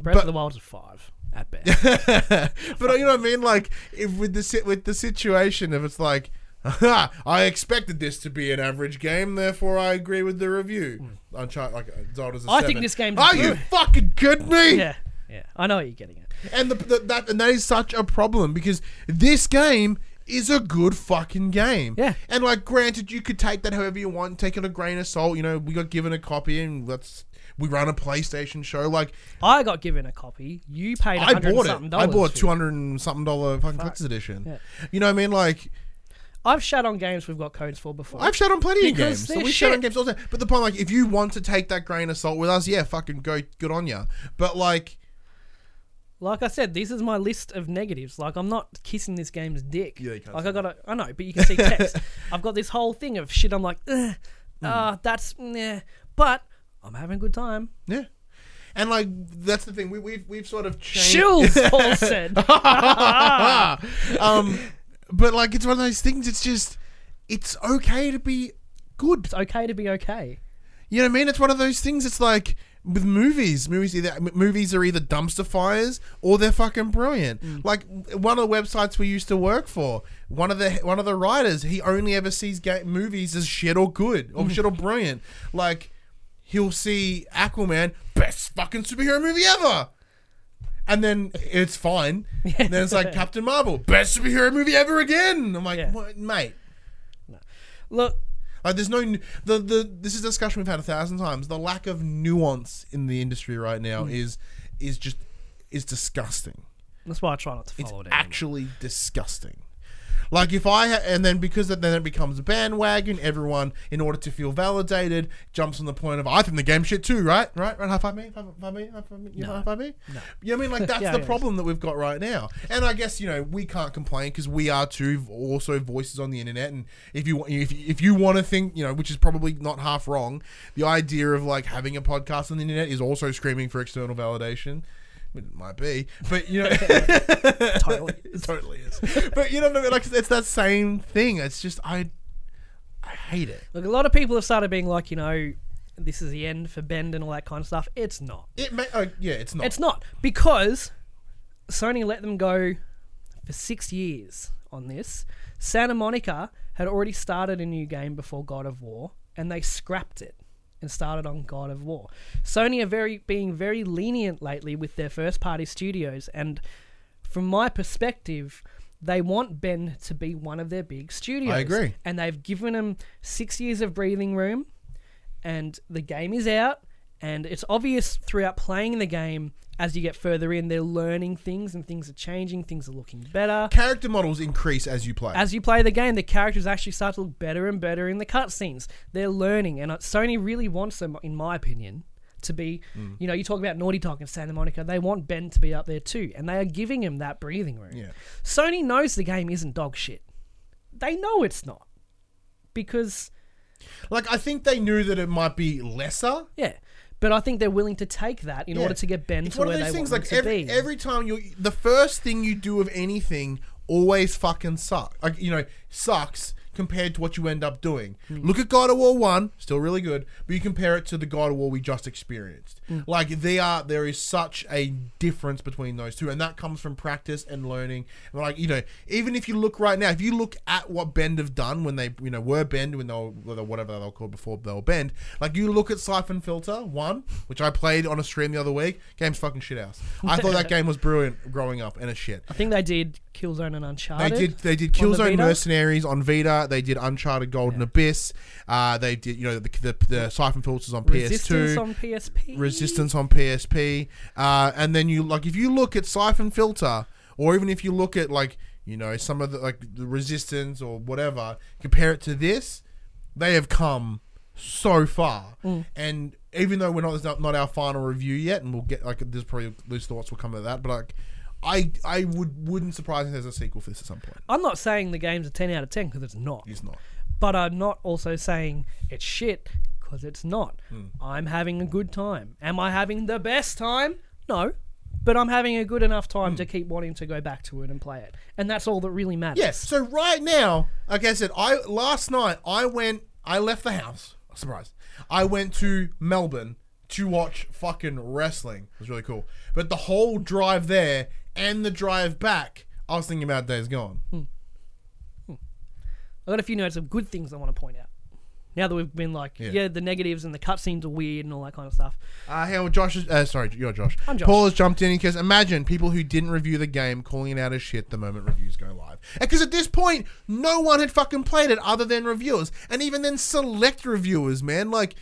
Speaker 3: Breath
Speaker 2: but-
Speaker 3: of the Wild is a 5 at best.
Speaker 2: but you know what I mean? Like if with the si- with the situation, if it's like. I expected this to be an average game, therefore I agree with the review. Uncharted, like uh, Zelda's a.
Speaker 3: I think this game's
Speaker 2: Are you fucking kidding me?
Speaker 3: yeah, yeah. I know what you're getting at.
Speaker 2: And the, the, that and that is such a problem because this game is a good fucking game.
Speaker 3: Yeah.
Speaker 2: And like, granted, you could take that however you want, take it a grain of salt. You know, we got given a copy, and let's we run a PlayStation show. Like,
Speaker 3: I got given a copy. You paid
Speaker 2: I bought
Speaker 3: something
Speaker 2: it. I bought two hundred and something dollar fucking collector's edition.
Speaker 3: Yeah.
Speaker 2: You know what I mean? Like,
Speaker 3: I've shat on games we've got codes for before.
Speaker 2: I've shut on plenty of games. So we shut on games all the time. But the point, like, if you want to take that grain of salt with us, yeah, fucking go, good on ya. But like.
Speaker 3: like I said, this is my list of negatives. Like I'm not kissing this game's dick.
Speaker 2: Yeah, you can't
Speaker 3: like I got I know, but you can see text. I've got this whole thing of shit. I'm like, Ugh,
Speaker 2: Hmm.
Speaker 3: ah, that's yeah, but I'm having a good time.
Speaker 2: Yeah. And like that's the thing we we've we've sort of changed.
Speaker 3: Paul said.
Speaker 2: um, but like it's one of those things. It's just it's okay to be good.
Speaker 3: It's okay to be okay.
Speaker 2: You know what I mean? It's one of those things. It's like with movies. Movies either movies are either dumpster fires or they're fucking brilliant. Like one of the websites we used to work for. One of the one of the writers. He only ever sees ga- movies as shit or good or shit or brilliant. Like he'll see Aquaman, best fucking superhero movie ever. And then it's fine. And then it's like Captain Marvel, best superhero movie ever again. I'm like,
Speaker 3: Yeah.
Speaker 2: what, mate.
Speaker 3: Look,
Speaker 2: Like there's no the the this is a discussion we've had a thousand times. The lack of nuance in the industry right now hmm. is is just is disgusting.
Speaker 3: That's why I try not to
Speaker 2: It's
Speaker 3: follow it. anymore.
Speaker 2: actually disgusting. Like if I ha- and then because then it becomes a bandwagon, everyone in order to feel validated jumps on the point of I think the game shit too, right? Right? Right? High five me, high five me, high five me, you
Speaker 3: No.
Speaker 2: high five me.
Speaker 3: No.
Speaker 2: You know what I mean? Like that's
Speaker 3: Yeah,
Speaker 2: the
Speaker 3: yeah.
Speaker 2: problem that we've got right now. And I guess you know we can't complain because we are too also voices on the internet. And if you if if you want to think you know, which is probably not half wrong, the idea of like having a podcast on the internet is also screaming for external validation. It might be, but you know,
Speaker 3: Totally.
Speaker 2: it totally is. But you know what I mean? Like it's that same thing. It's just I, I hate it.
Speaker 3: Look, a lot of people have started being like, you know, this is the end for Bend and all that kind of stuff. It's not.
Speaker 2: It may, uh, yeah, it's not.
Speaker 3: It's not because Sony let them go for six years on this. Santa Monica had already started a new game before God of War, and they scrapped it and started on God of War. Sony are very being very lenient lately with their first party studios, and from my perspective. They want Bend to be one of their big studios.
Speaker 2: I agree.
Speaker 3: And they've given him six years of breathing room and the game is out and it's obvious throughout playing the game as you get further in they're learning things and things are changing things are looking better
Speaker 2: Character models increase as you play.
Speaker 3: as you play the game the characters actually start to look better and better in the cutscenes they're learning and sony really wants them in my opinion to be
Speaker 2: Mm.
Speaker 3: you know you talk about naughty dog and santa monica they want Bend to be up there too and they are giving him that breathing room
Speaker 2: yeah.
Speaker 3: sony knows the game isn't dog shit they know it's not because
Speaker 2: Like I think they knew that it might be lesser.
Speaker 3: Yeah, but I think they're willing to take that in
Speaker 2: Yeah.
Speaker 3: order to get Bend
Speaker 2: It's
Speaker 3: to
Speaker 2: one
Speaker 3: where
Speaker 2: of
Speaker 3: they
Speaker 2: those things
Speaker 3: want
Speaker 2: like
Speaker 3: them to
Speaker 2: every
Speaker 3: be.
Speaker 2: every time you the first thing you do of anything always fucking sucks. Like you know sucks compared to what you end up doing.
Speaker 3: Hmm.
Speaker 2: Look at God of War One, still really good, but you compare it to the God of War we just experienced.
Speaker 3: Hmm.
Speaker 2: Like they are, there is such a difference between those two, and that comes from practice and learning. Like you know, even if you look right now, if you look at what Bend have done when they you know were Bend when they were whatever they were called before they were Bend, like you look at Siphon Filter One, which I played on a stream the other week, game's fucking shit house. I thought that game was brilliant growing up, and it's shit.
Speaker 3: I think they did Killzone and Uncharted.
Speaker 2: They did.
Speaker 3: They did
Speaker 2: Killzone Mercenaries on Vita. They did Uncharted Golden
Speaker 3: Yeah.
Speaker 2: Abyss. Uh, they did. You know the the, the Siphon filters on
Speaker 3: Resistance
Speaker 2: PS2.
Speaker 3: Resistance on PSP.
Speaker 2: Resistance on PSP. Uh, and then you like if you look at Siphon filter, or even if you look at like you know some of the like the Resistance or whatever, compare it to this, they have come so far.
Speaker 3: Mm.
Speaker 2: And even though we're not not, not our final review yet, and we'll get like there's probably loose thoughts will come to that, but like. I, I would wouldn't surprise me if there's a sequel for this at some point.
Speaker 3: I'm not saying the game's a 10 out of 10 because it's not.
Speaker 2: He's not.
Speaker 3: But I'm not also saying it's shit because it's not.
Speaker 2: Hmm.
Speaker 3: I'm having a good time. Am I having the best time? No. But I'm having a good enough time to keep wanting to go back to it and play it. And that's all that really matters.
Speaker 2: Yes. So right now, like I said, I last night I went. I left the house. Surprise! I went to Melbourne to watch fucking wrestling. It was really cool. But the whole drive there and the drive back, I was thinking about Days Gone.
Speaker 3: I've got a few notes of good things I want to point out. Now that we've been like,
Speaker 2: Yeah.
Speaker 3: yeah, the negatives and the cutscenes are weird and all that kind of stuff.
Speaker 2: Uh, hey, well, Josh is. Uh, sorry, you're Josh.
Speaker 3: I'm Josh.
Speaker 2: Paul has jumped in because imagine people who didn't review the game calling it out as shit the moment reviews go live. Because at this point, no one had fucking played it other than reviewers. And even then, select reviewers, man. Like,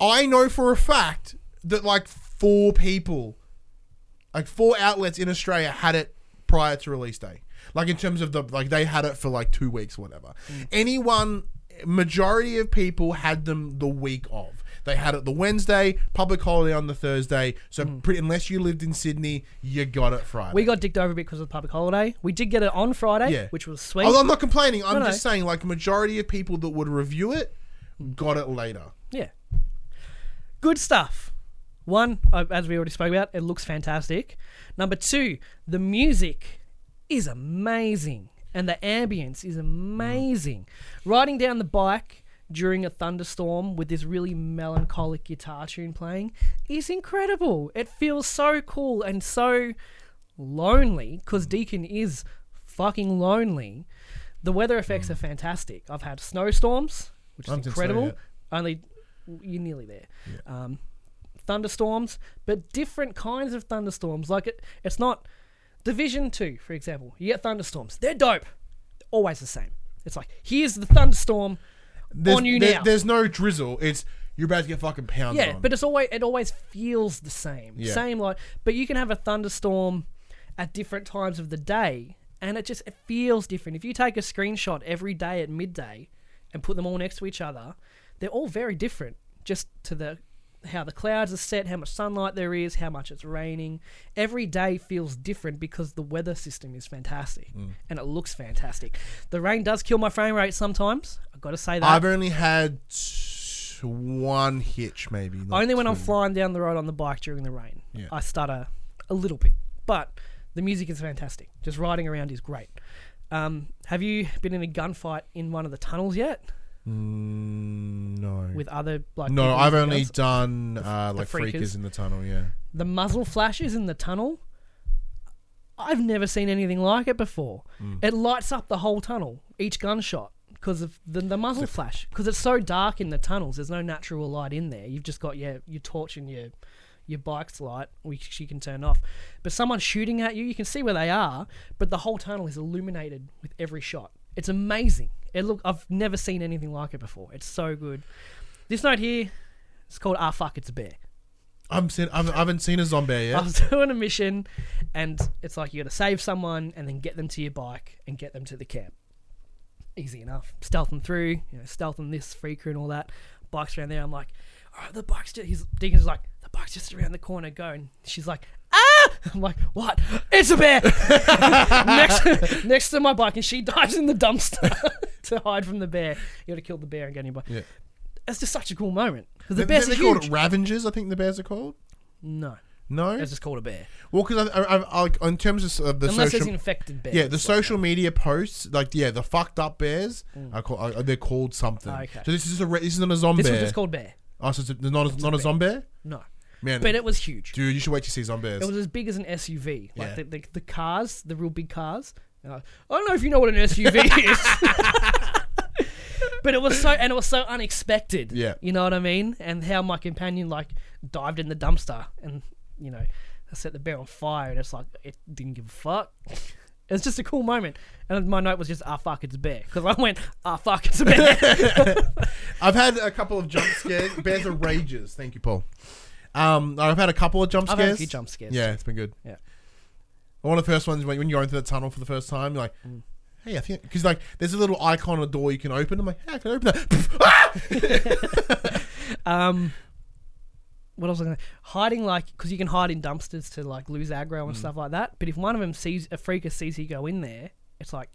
Speaker 2: I know for a fact that like four people, like four outlets in Australia had it prior to release day. Like in terms of the like they had it for like two weeks, whatever. Mm. Anyone, majority of people had them the week of. They had it the Wednesday, public holiday on the Thursday. So mm. pretty, unless you lived in Sydney, you got it Friday.
Speaker 3: We got dicked over a bit because of the public holiday. We did get it on Friday,
Speaker 2: Yeah.
Speaker 3: which was sweet.
Speaker 2: Although I'm not complaining. I'm
Speaker 3: No, no.
Speaker 2: just saying, like, majority of people that would review it got it later.
Speaker 3: Yeah. Good stuff. One, uh, as we already spoke about, it looks fantastic. Number two, the music is amazing. And the ambience is amazing. Riding down the bike during a thunderstorm with this really melancholic guitar tune playing is incredible. It feels so cool and so lonely because Deacon is fucking lonely. The weather effects are fantastic. I've had snowstorms, which is incredible. Only you're nearly there. Um, thunderstorms, but different kinds of thunderstorms. Like it, it's not Division Two, for example. You get thunderstorms. They're dope. Always the same. It's like here's the thunderstorm
Speaker 2: there's,
Speaker 3: on you
Speaker 2: there-
Speaker 3: now.
Speaker 2: There's no drizzle. It's you're about to get fucking pounded
Speaker 3: Yeah,
Speaker 2: on.
Speaker 3: but it's always it always feels the same.
Speaker 2: Yeah.
Speaker 3: Same like but you can have a thunderstorm at different times of the day and it just it feels different. If you take a screenshot every day at midday and put them all next to each other, they're all very different just to the how the clouds are set, how much sunlight there is, how much it's raining. Every day feels different because the weather system is fantastic
Speaker 2: Mm.
Speaker 3: and it looks fantastic. The rain does kill my frame rate sometimes. I've got to say that.
Speaker 2: I've only had one hitch, maybe.
Speaker 3: Only when I'm flying down the road on the bike during the rain.
Speaker 2: Yeah.
Speaker 3: I stutter a little bit. But the music is fantastic. Just riding around is great. Um, have you been in a gunfight in one of the tunnels yet
Speaker 2: Mm, no.
Speaker 3: with other like?
Speaker 2: no,
Speaker 3: people
Speaker 2: I've only done uh, like
Speaker 3: freakers.
Speaker 2: freakers in the tunnel. Yeah.
Speaker 3: the muzzle flashes in the tunnel. I've never seen anything like it before.
Speaker 2: Mm.
Speaker 3: It lights up the whole tunnel, each gunshot, because of the, the muzzle flash. Because it's so dark in the tunnels, there's no natural light in there. You've just got your your torch and your your bike's light, which you can turn off. But someone shooting at you, you can see where they are, but the whole tunnel is illuminated with every shot. It's amazing. It look I've never seen anything like it before. It's so good. This note here, it's called Ah Fuck It's a Bear.
Speaker 2: I'm seen, I've, I haven't seen a zombie yet.
Speaker 3: I
Speaker 2: yet.
Speaker 3: was doing a mission, and it's like you got to save someone and then get them to your bike and get them to the camp. Easy enough. Stealth them through, you know, stealthing this freaker and all that. Bikes around there. I'm like, all right, the bike's just. He's Deacon's like, the bike's just around the corner. Go and she's like, ah! I'm like, what? It's a bear. next, next to my bike, and she dives in the dumpster to hide from the bear. You got to kill the bear and get your bike.
Speaker 2: Yeah.
Speaker 3: It's just such a cool moment the
Speaker 2: They-
Speaker 3: bears are
Speaker 2: called
Speaker 3: huge.
Speaker 2: Ravengers. I think the bears are called.
Speaker 3: No,
Speaker 2: No.
Speaker 3: it's just called a bear.
Speaker 2: Well, because I, I, I, I, in terms of the
Speaker 3: Unless there's
Speaker 2: social,
Speaker 3: infected bears.
Speaker 2: yeah, the
Speaker 3: like
Speaker 2: social media posts, like yeah, the fucked up bears, are call, are, they're called something.
Speaker 3: Mm. Okay.
Speaker 2: So this is a re- this isn't a zombie.
Speaker 3: This was just called Bear.
Speaker 2: Oh, so it's a- not a, not a
Speaker 3: bear.
Speaker 2: zombie.
Speaker 3: No,
Speaker 2: Man,
Speaker 3: but it was huge.
Speaker 2: dude, you should wait to see zombies.
Speaker 3: It was as big as an SUV. Like
Speaker 2: Yeah.
Speaker 3: the, the the cars, the real big cars. Uh, I don't know if you know what an SUV is. but it was so and it was so unexpected.
Speaker 2: Yeah.
Speaker 3: You know what I mean? And how my companion like dived in the dumpster and you know I set the bear on fire and it's like it didn't give a fuck. It's just a cool moment, and my note was just "ah fuck, it's a bear" because I went "ah fuck, it's a bear."
Speaker 2: I've had a couple of jump scares. bears are Ragers. Thank you, Paul. Um, I've had a couple of jump
Speaker 3: I've
Speaker 2: scares.
Speaker 3: had a few jump scares.
Speaker 2: Yeah, it's been good.
Speaker 3: Yeah.
Speaker 2: One of the first ones when, when you go into the tunnel for the first time, you're like,
Speaker 3: Mm.
Speaker 2: hey, I think because like there's a little icon on a door you can open. I'm like, hey, I can open that.
Speaker 3: Um, what else was I gonna hiding like because you can hide in dumpsters to like lose aggro
Speaker 2: Mm.
Speaker 3: and stuff like that. But if one of them sees a freaker sees you go in there, it's like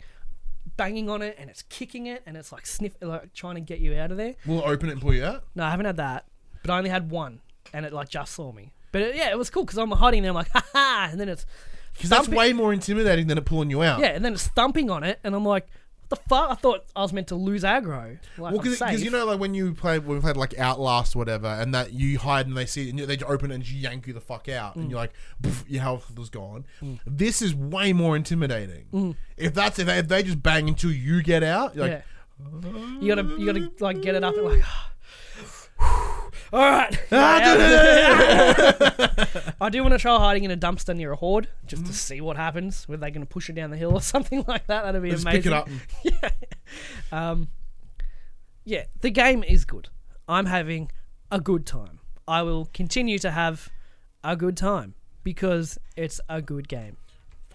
Speaker 3: banging on it and it's kicking it and it's like sniff like trying to get you out of there.
Speaker 2: we'll open it and pull you out.
Speaker 3: No, I haven't had that, but I only had one and it like just saw me. But it, yeah, it was cool because I'm hiding there. I'm like, ha ha, and then it's
Speaker 2: Because that's way more intimidating than it pulling you out.
Speaker 3: yeah, and then it's thumping on it, and I'm like, what the fuck? I thought I was meant to lose aggro. Like,
Speaker 2: Well,
Speaker 3: I'm
Speaker 2: because
Speaker 3: safe.
Speaker 2: you know, like when you play, when we played like Outlast, or whatever, and that you hide and they see, and they open it and you yank you the fuck out,
Speaker 3: Mm.
Speaker 2: and you're like, "Poof, your health was gone. Mm. This is way more intimidating. Mm. If that's if they, if they just bang until you get out, you're like,
Speaker 3: yeah. You gotta, you gotta like get it up and like. All right. I do want to try hiding in a dumpster near a horde just to see what happens. Whether they're going to push it down the hill or something like that. That'd be
Speaker 2: just
Speaker 3: amazing.
Speaker 2: pick it up.
Speaker 3: Um, yeah, the game is good. I'm having a good time. I will continue to have a good time because it's a good game.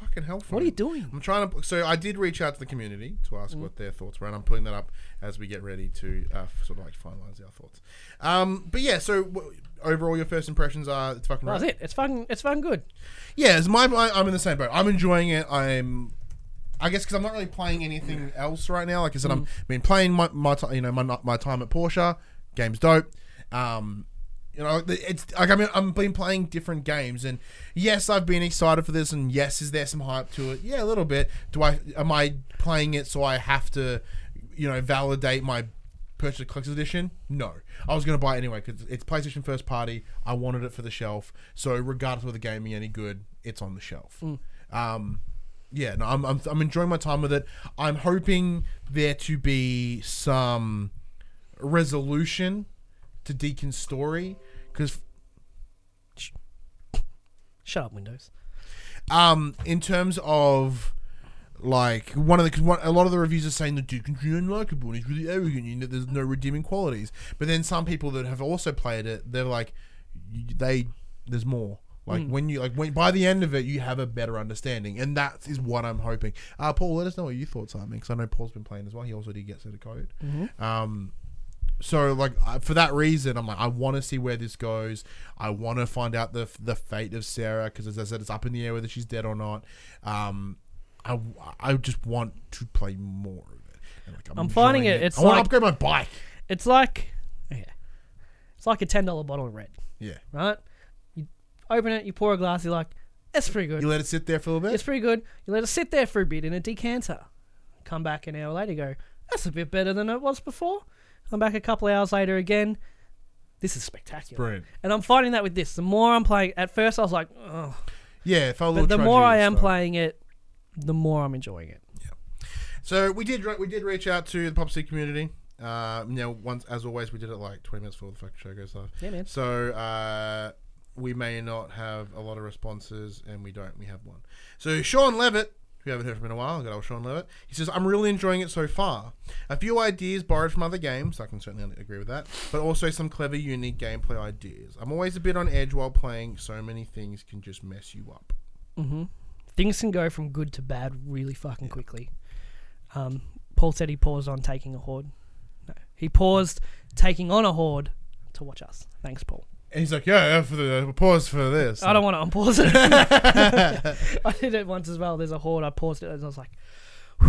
Speaker 2: Fucking hell.
Speaker 3: What are you doing?
Speaker 2: I'm trying to. So I did reach out to the community to ask
Speaker 3: Mm.
Speaker 2: what their thoughts were, and I'm putting that up as we get ready to uh, sort of like finalize our thoughts. Um, but yeah, so w- overall, your first impressions are it's fucking.
Speaker 3: That's
Speaker 2: right.
Speaker 3: it. It's fun. It's fun. Good.
Speaker 2: Yeah, it's my, my. I'm in the same boat. I'm enjoying it. I'm. I guess because I'm not really playing anything else right now. Like I said, I'm been playing my, my ti- you know my my time at Portia. Game's dope. Um, you know, it's like I mean, I'm been playing different games, and yes, I've been excited for this, and yes, is there some hype to it? Yeah, a little bit. Do I am I playing it so I have to, you know, validate my purchase of collector's edition? No, I was gonna buy it anyway because it's PlayStation first party. I wanted it for the shelf, so regardless of the game being any good, it's on the shelf. Um, yeah, no, I'm, I'm I'm enjoying my time with it. I'm hoping there to be some resolution to Deacon's story because
Speaker 3: Shut up, Windows.
Speaker 2: um, in terms of Like one of the, cause one, a lot of the reviews are saying that Deacon's really unlikable and he's really arrogant. Know, there's no redeeming qualities. But then some people that have also played it, they're like, they there's more. Like when you like when by the end of it, you have a better understanding, and that is what I'm hoping. Uh, Paul, let us know what your thoughts are, because I know Paul's been playing as well. He also did get set of code. Um, so like for that reason, I'm like I want to see where this goes. I want to find out the the fate of Sarah because as I said, it's up in the air whether she's dead or not. Um, I I just want to play more of it. And, like,
Speaker 3: I'm finding
Speaker 2: enjoying
Speaker 3: it- it's
Speaker 2: I want to
Speaker 3: like-
Speaker 2: upgrade my bike.
Speaker 3: It's like, okay, it's like a ten dollar bottle of red,
Speaker 2: Yeah,
Speaker 3: right? You open it, you pour a glass, you're like, it's pretty good.
Speaker 2: you let it sit there for a little bit.
Speaker 3: It's pretty good. You let it sit there for a bit in a decanter. Come back an hour later, go, that's a bit better than it was before. Come back a couple hours later again. This is spectacular.
Speaker 2: Brilliant.
Speaker 3: And I'm finding that with this. The more I'm playing, at first I was like, oh.
Speaker 2: Yeah, it felt
Speaker 3: But the more I am
Speaker 2: stuff.
Speaker 3: playing it, the more I'm enjoying it.
Speaker 2: So we did we did reach out to the Pop C community. Uh, you know, once as always, we did it like twenty minutes before the fucking show goes live.
Speaker 3: Yeah, man.
Speaker 2: So uh, we may not have a lot of responses, and we don't. We have one. So Sean Levitt, who we haven't heard from in a while, good old Sean Levitt. He says, "I'm really enjoying it so far. A few ideas borrowed from other games. I can certainly agree with that, but also some clever, unique gameplay ideas. I'm always a bit on edge while playing. So many things can just mess you up.
Speaker 3: hmm Things can go from good to bad really fucking quickly. Um, Paul said he paused on taking a horde. No, he paused taking on a horde to watch us. Thanks, Paul.
Speaker 2: And he's like, "Yeah, yeah for the pause for this."
Speaker 3: I don't want to unpause it. I did it once as well. There's a horde. I paused it and I was like,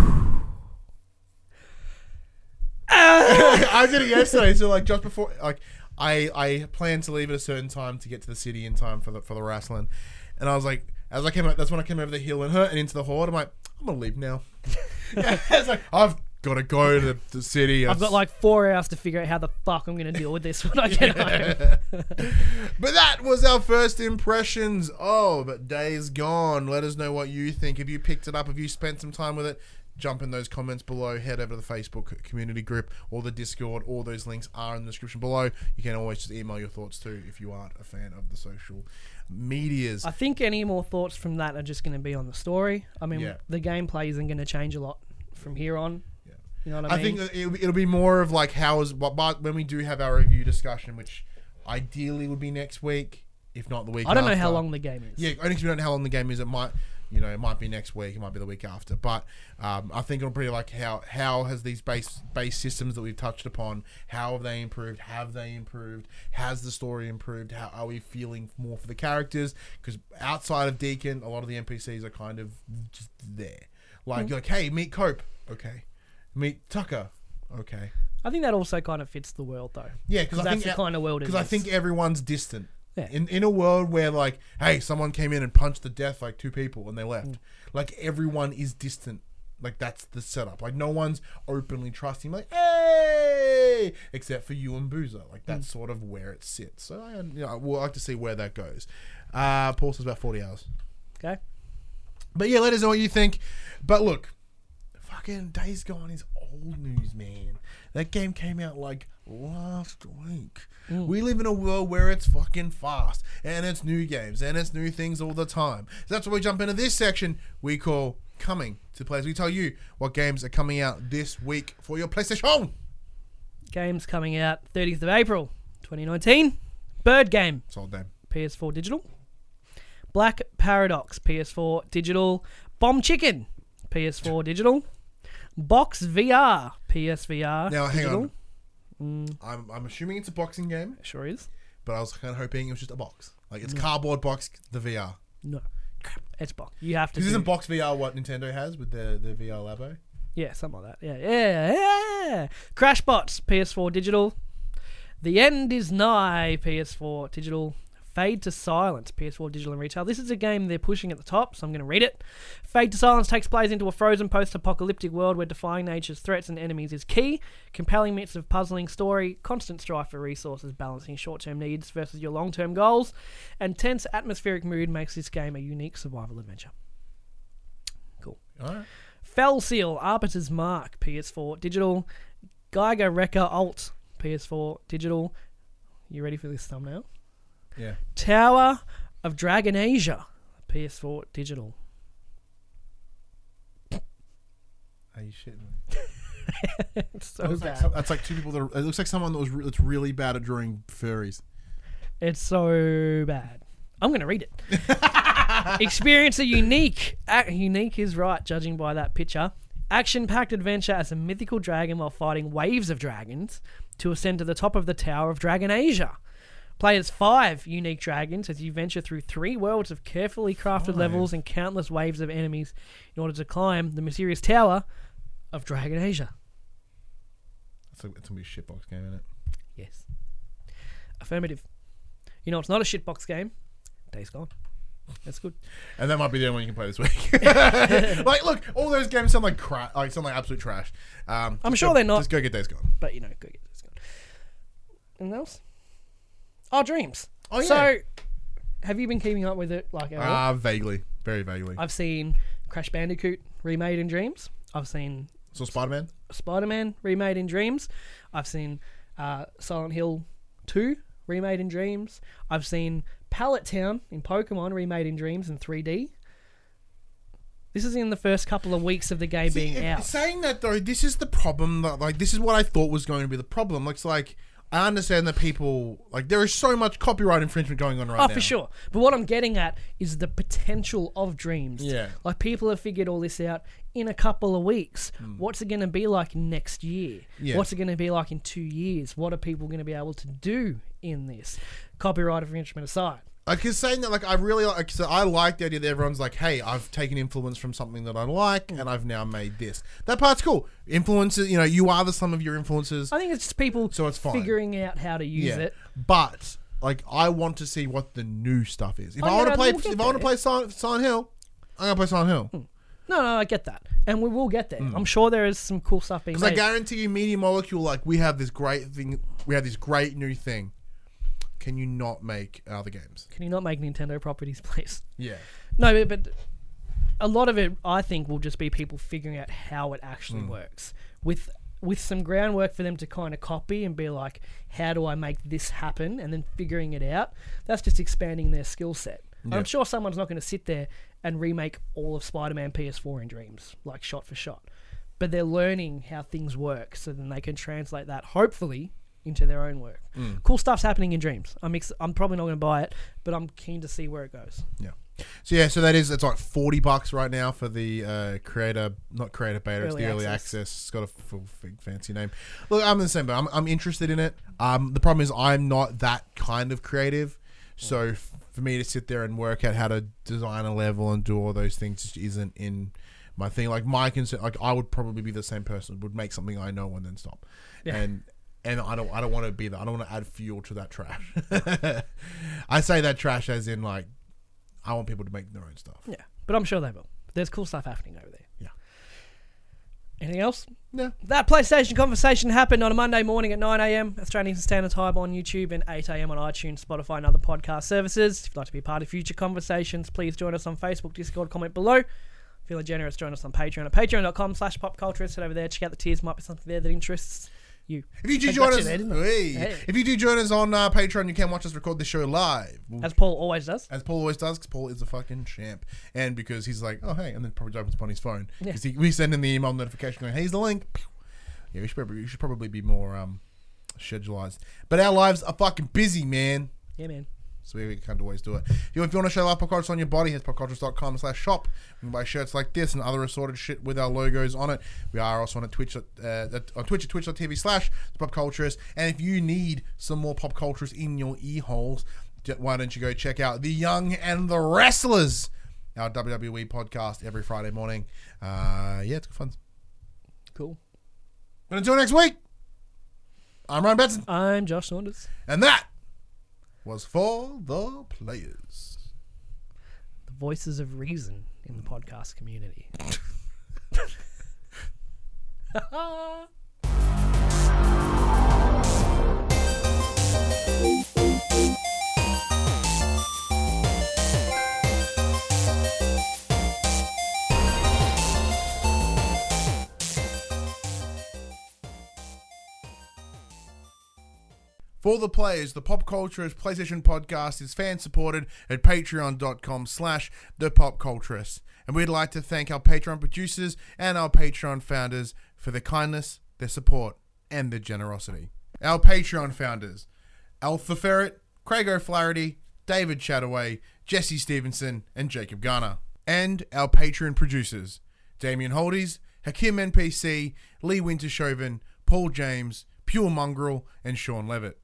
Speaker 2: I did it yesterday. So like just before, like I I planned to leave at a certain time to get to the city in time for the for the wrestling, and I was like, as I came out, that's when I came over the hill and hurt and into the horde. I'm like, I'm gonna leave now. yeah, it's like I've got to go to the city.
Speaker 3: I've got like four hours to figure out how the fuck I'm going to deal with this when I get home.
Speaker 2: But that was our first impressions of Days Gone. Let us know what you think. Have you picked it up, Have you spent some time with it, jump in those comments below. Head over to the Facebook community group or the Discord. All those links are in the description below. You can always just email your thoughts too if you aren't a fan of the social medias.
Speaker 3: I think any more thoughts from that are just going to be on the story. I mean,
Speaker 2: Yeah.
Speaker 3: the gameplay isn't going to change a lot from here on. You know what I
Speaker 2: I
Speaker 3: mean?
Speaker 2: think it'll, it'll be more of like how is but, but when we do have our review discussion, which ideally would be next week, if not the week.
Speaker 3: I don't know how long the game is.
Speaker 2: Yeah, only because we don't know how long the game is. It might, you know, it might be next week. It might be the week after. But um, I think it'll be like how how has these base base systems that we've touched upon? How have they improved? Have they improved? Has the story improved? How are we feeling more for the characters? Because outside of Deacon, a lot of the NPCs are kind of just there. Like, you're like, hey, meet Cope. Okay. Meet Tucker. Okay.
Speaker 3: I think that also kind of fits the world, though.
Speaker 2: Yeah, because I
Speaker 3: that's
Speaker 2: think
Speaker 3: the kind of world
Speaker 2: because I think everyone's distant.
Speaker 3: Yeah.
Speaker 2: In in a world where like, hey, someone came in and punched to death like two people and they left.
Speaker 3: Mm.
Speaker 2: Like everyone is distant. Like that's the setup. Like no one's openly trusting. Like hey, except for you and Boozer. Like that's
Speaker 3: Mm.
Speaker 2: sort of where it sits. So I, you know, would like to see where that goes. Uh, Paul says about forty hours.
Speaker 3: Okay.
Speaker 2: But yeah, let us know what you think. But look, fucking Days Gone is old news, man. That game came out like last week. Mm. We live in a world where it's fucking fast, and it's new games, and it's new things all the time. So that's why we jump into this section we call coming to players. We tell you what games are coming out this week for your PlayStation.
Speaker 3: Games coming out 30th of April, 2019. Bird Game,
Speaker 2: Sold them.
Speaker 3: PS4 digital. Black Paradox, PS4 digital. Bomb Chicken, PS4 digital. Box VR, PSVR.
Speaker 2: Now hang
Speaker 3: digital.
Speaker 2: on. Mm. I'm, I'm assuming it's a boxing game,
Speaker 3: Sure is.
Speaker 2: but I was kind of hoping it was just a box. Like it's cardboard box, the VR.
Speaker 3: No. It's box. You have to.
Speaker 2: Because isn't box VR what Nintendo has with the the VR Labo?
Speaker 3: Yeah, something like that. Yeah, yeah, yeah. Crashbots, PS4 digital. The End is Nigh, PS4 digital. Fade to Silence, PS4 digital and retail. This is a game they're pushing at the top, so I'm going to read it. Fade to Silence takes place into a frozen post apocalyptic world where defying nature's threats and enemies is key. Compelling mix of puzzling story, constant strife for resources, balancing short term needs versus your long term goals, and tense atmospheric mood makes this game a unique survival adventure. Cool.
Speaker 2: Alright.
Speaker 3: Fell Seal, Arbiter's Mark, PS4 digital. Geiger Wrecker Alt, PS4 digital. You ready for this thumbnail?
Speaker 2: Yeah.
Speaker 3: Tower of Dragon Asia, PS4 digital.
Speaker 2: Are you shitting me?
Speaker 3: It's so
Speaker 2: like,
Speaker 3: bad.
Speaker 2: some- that's like two people that are, it looks like someone that was re- that's really bad at drawing furries.
Speaker 3: It's so bad. I'm going to read it. Experience a unique, a, unique is right, judging by that picture. Action-packed adventure as a mythical dragon while fighting waves of dragons to ascend to the top of the Tower of Dragon Asia. Play as five unique dragons as you venture through three worlds of carefully crafted
Speaker 2: Five.
Speaker 3: levels and countless waves of enemies in order to climb the mysterious Tower of Dragon Asia.
Speaker 2: It's, like, it's gonna be a shitbox game, isn't it?
Speaker 3: Yes. Affirmative. You know, it's not a shitbox game. Days gone. That's good.
Speaker 2: And that might be the only one you can play this week. like, look, all those games sound like crap. Like, sound like absolute trash. Um,
Speaker 3: I'm sure
Speaker 2: go-
Speaker 3: they're not.
Speaker 2: Just go get Days Gone.
Speaker 3: But you know, go get this gone. Anything else? Oh, dreams.
Speaker 2: Oh, yeah.
Speaker 3: So, have you been keeping up with it? Like, at all?
Speaker 2: Ah, vaguely, very vaguely.
Speaker 3: I've seen Crash Bandicoot remade in Dreams. I've seen
Speaker 2: so Spider Man.
Speaker 3: Spider Man remade in Dreams. I've seen uh, Silent Hill 2 remade in Dreams. I've seen Pallet Town in Pokemon remade in Dreams in 3D. This is in the first couple of weeks of the game being
Speaker 2: See,
Speaker 3: out.
Speaker 2: Saying that though, this is the problem. That like, this is what I thought was going to be the problem. It's like I understand that people like there is so much copyright infringement going on right
Speaker 3: Oh,
Speaker 2: now.
Speaker 3: for sure. But what I'm getting at is the potential of dreams.
Speaker 2: Yeah.
Speaker 3: Like people have figured all this out in a couple of weeks. Mm. What's it going to be like next year?
Speaker 2: Yeah.
Speaker 3: What's it going to be like in two years? What are people going to be able to do in this? Copyright infringement aside.
Speaker 2: Like, cause saying that, like, I really like. So I like the idea that everyone's like, "Hey, I've taken influence from something that I like,
Speaker 3: Hmm.
Speaker 2: and I've now made this." That part's cool. Influences, you know, you are the sum of your influences.
Speaker 3: I think it's just people
Speaker 2: So it's fine.
Speaker 3: figuring out how to use
Speaker 2: yeah,
Speaker 3: it.
Speaker 2: but like, I want to see what the new stuff is. If
Speaker 3: Oh,
Speaker 2: I want to
Speaker 3: no,
Speaker 2: play,
Speaker 3: we'll
Speaker 2: if I want to play Silent, Silent Hill, I'm gonna play Silent Hill.
Speaker 3: No, no, I get that. And we will get there. I'm sure there is some cool stuff being
Speaker 2: Because Hmm. I guarantee you, Media Molecule, like, we have this great thing. We have this great new thing. Can you not make other games?
Speaker 3: Can you not make Nintendo properties, please?
Speaker 2: Yeah.
Speaker 3: No, but, but a lot of it, I think, will just be people figuring out how it actually
Speaker 2: Hmm.
Speaker 3: works with with some groundwork for them to kind of copy and be like, how do I make this happen, and then figuring it out. That's just expanding their skill set.
Speaker 2: Yeah.
Speaker 3: I'm sure someone's not going to sit there and remake all of Spider-Man PS4 in Dreams, like shot for shot. But they're learning how things work, so then they can translate that, hopefully, into their own work.
Speaker 2: Hmm.
Speaker 3: Cool stuff's happening in Dreams. I'm ex- I'm probably not going to buy it, but I'm keen to see where it goes.
Speaker 2: Yeah. So yeah, so that is it's like forty bucks right now for the uh, creator, not creator beta, it's the early
Speaker 3: access.
Speaker 2: access. It's got a full f- fancy name. Look, I'm the same, but I'm, I'm interested in it. Um, the problem is I'm not that kind of creative, so f- for me to sit there and work out how to design a level and do all those things just isn't in my thing. Like my concern, like I would probably be the same person would make something I know and then stop,
Speaker 3: Yeah.
Speaker 2: and. And I don't, I don't want to be that. I don't want to add fuel to that trash. I say that trash as in like, I want people to make their own stuff.
Speaker 3: Yeah, but I'm sure they will. There's cool stuff happening over there.
Speaker 2: Yeah.
Speaker 3: Anything else?
Speaker 2: No.
Speaker 3: That PlayStation conversation happened on a Monday morning at 9 a.m. Australian Standard Time on YouTube and 8 a.m. on iTunes, Spotify, and other podcast services. If you'd like to be a part of future conversations, please join us on Facebook, Discord, comment below. Feeling generous, join us on Patreon at patreon.com slash popculturist. Head over there, check out the tiers. Might be something there that interests you.
Speaker 2: If you do join us,
Speaker 3: there.
Speaker 2: Hey.
Speaker 3: Hey.
Speaker 2: if you do join us on uh, Patreon, you can watch us record the show live.
Speaker 3: As Paul always does.
Speaker 2: as Paul always does, because Paul is a fucking champ, and because he's like, oh hey, and then probably opens up on his phone
Speaker 3: Yeah.
Speaker 2: because we send him the email notification going, hey, here's the link. Yeah, we should probably we should probably be more um schedulized, but our lives are fucking busy, man.
Speaker 3: Yeah, man.
Speaker 2: So we can't always do it. If you, if you want to show pop culturist on your body, to popculturist.com slash shop. You can buy shirts like this and other assorted shit with our logos on it. We are also on a Twitch at, uh, on Twitch at twitch.tv slash popculturist. And if you need some more pop culturist in your ear holes, why don't you go check out The Young and the Wrestlers, our WWE podcast every Friday morning. Uh, yeah, it's good fun.
Speaker 3: Cool.
Speaker 2: But until next week, I'm Ryan Benson,
Speaker 3: I'm Josh Saunders.
Speaker 2: and that was for the players.
Speaker 3: The voices of reason in the podcast community.
Speaker 2: For the players, the Pop Culturist PlayStation podcast is fan supported at patreon.com slash the Pop Culturist. And we'd like to thank our Patreon producers and our Patreon founders for their kindness, their support, and their generosity. Our Patreon founders, Alpha Ferret, Craig O'Flaherty, David Chataway, Jesse Stevenson, and Jacob Garner. And our Patreon producers, Damien Holdies, Hakim NPC, Lee Wintershoven, Paul James, Pure Mongrel, and Sean Levitt.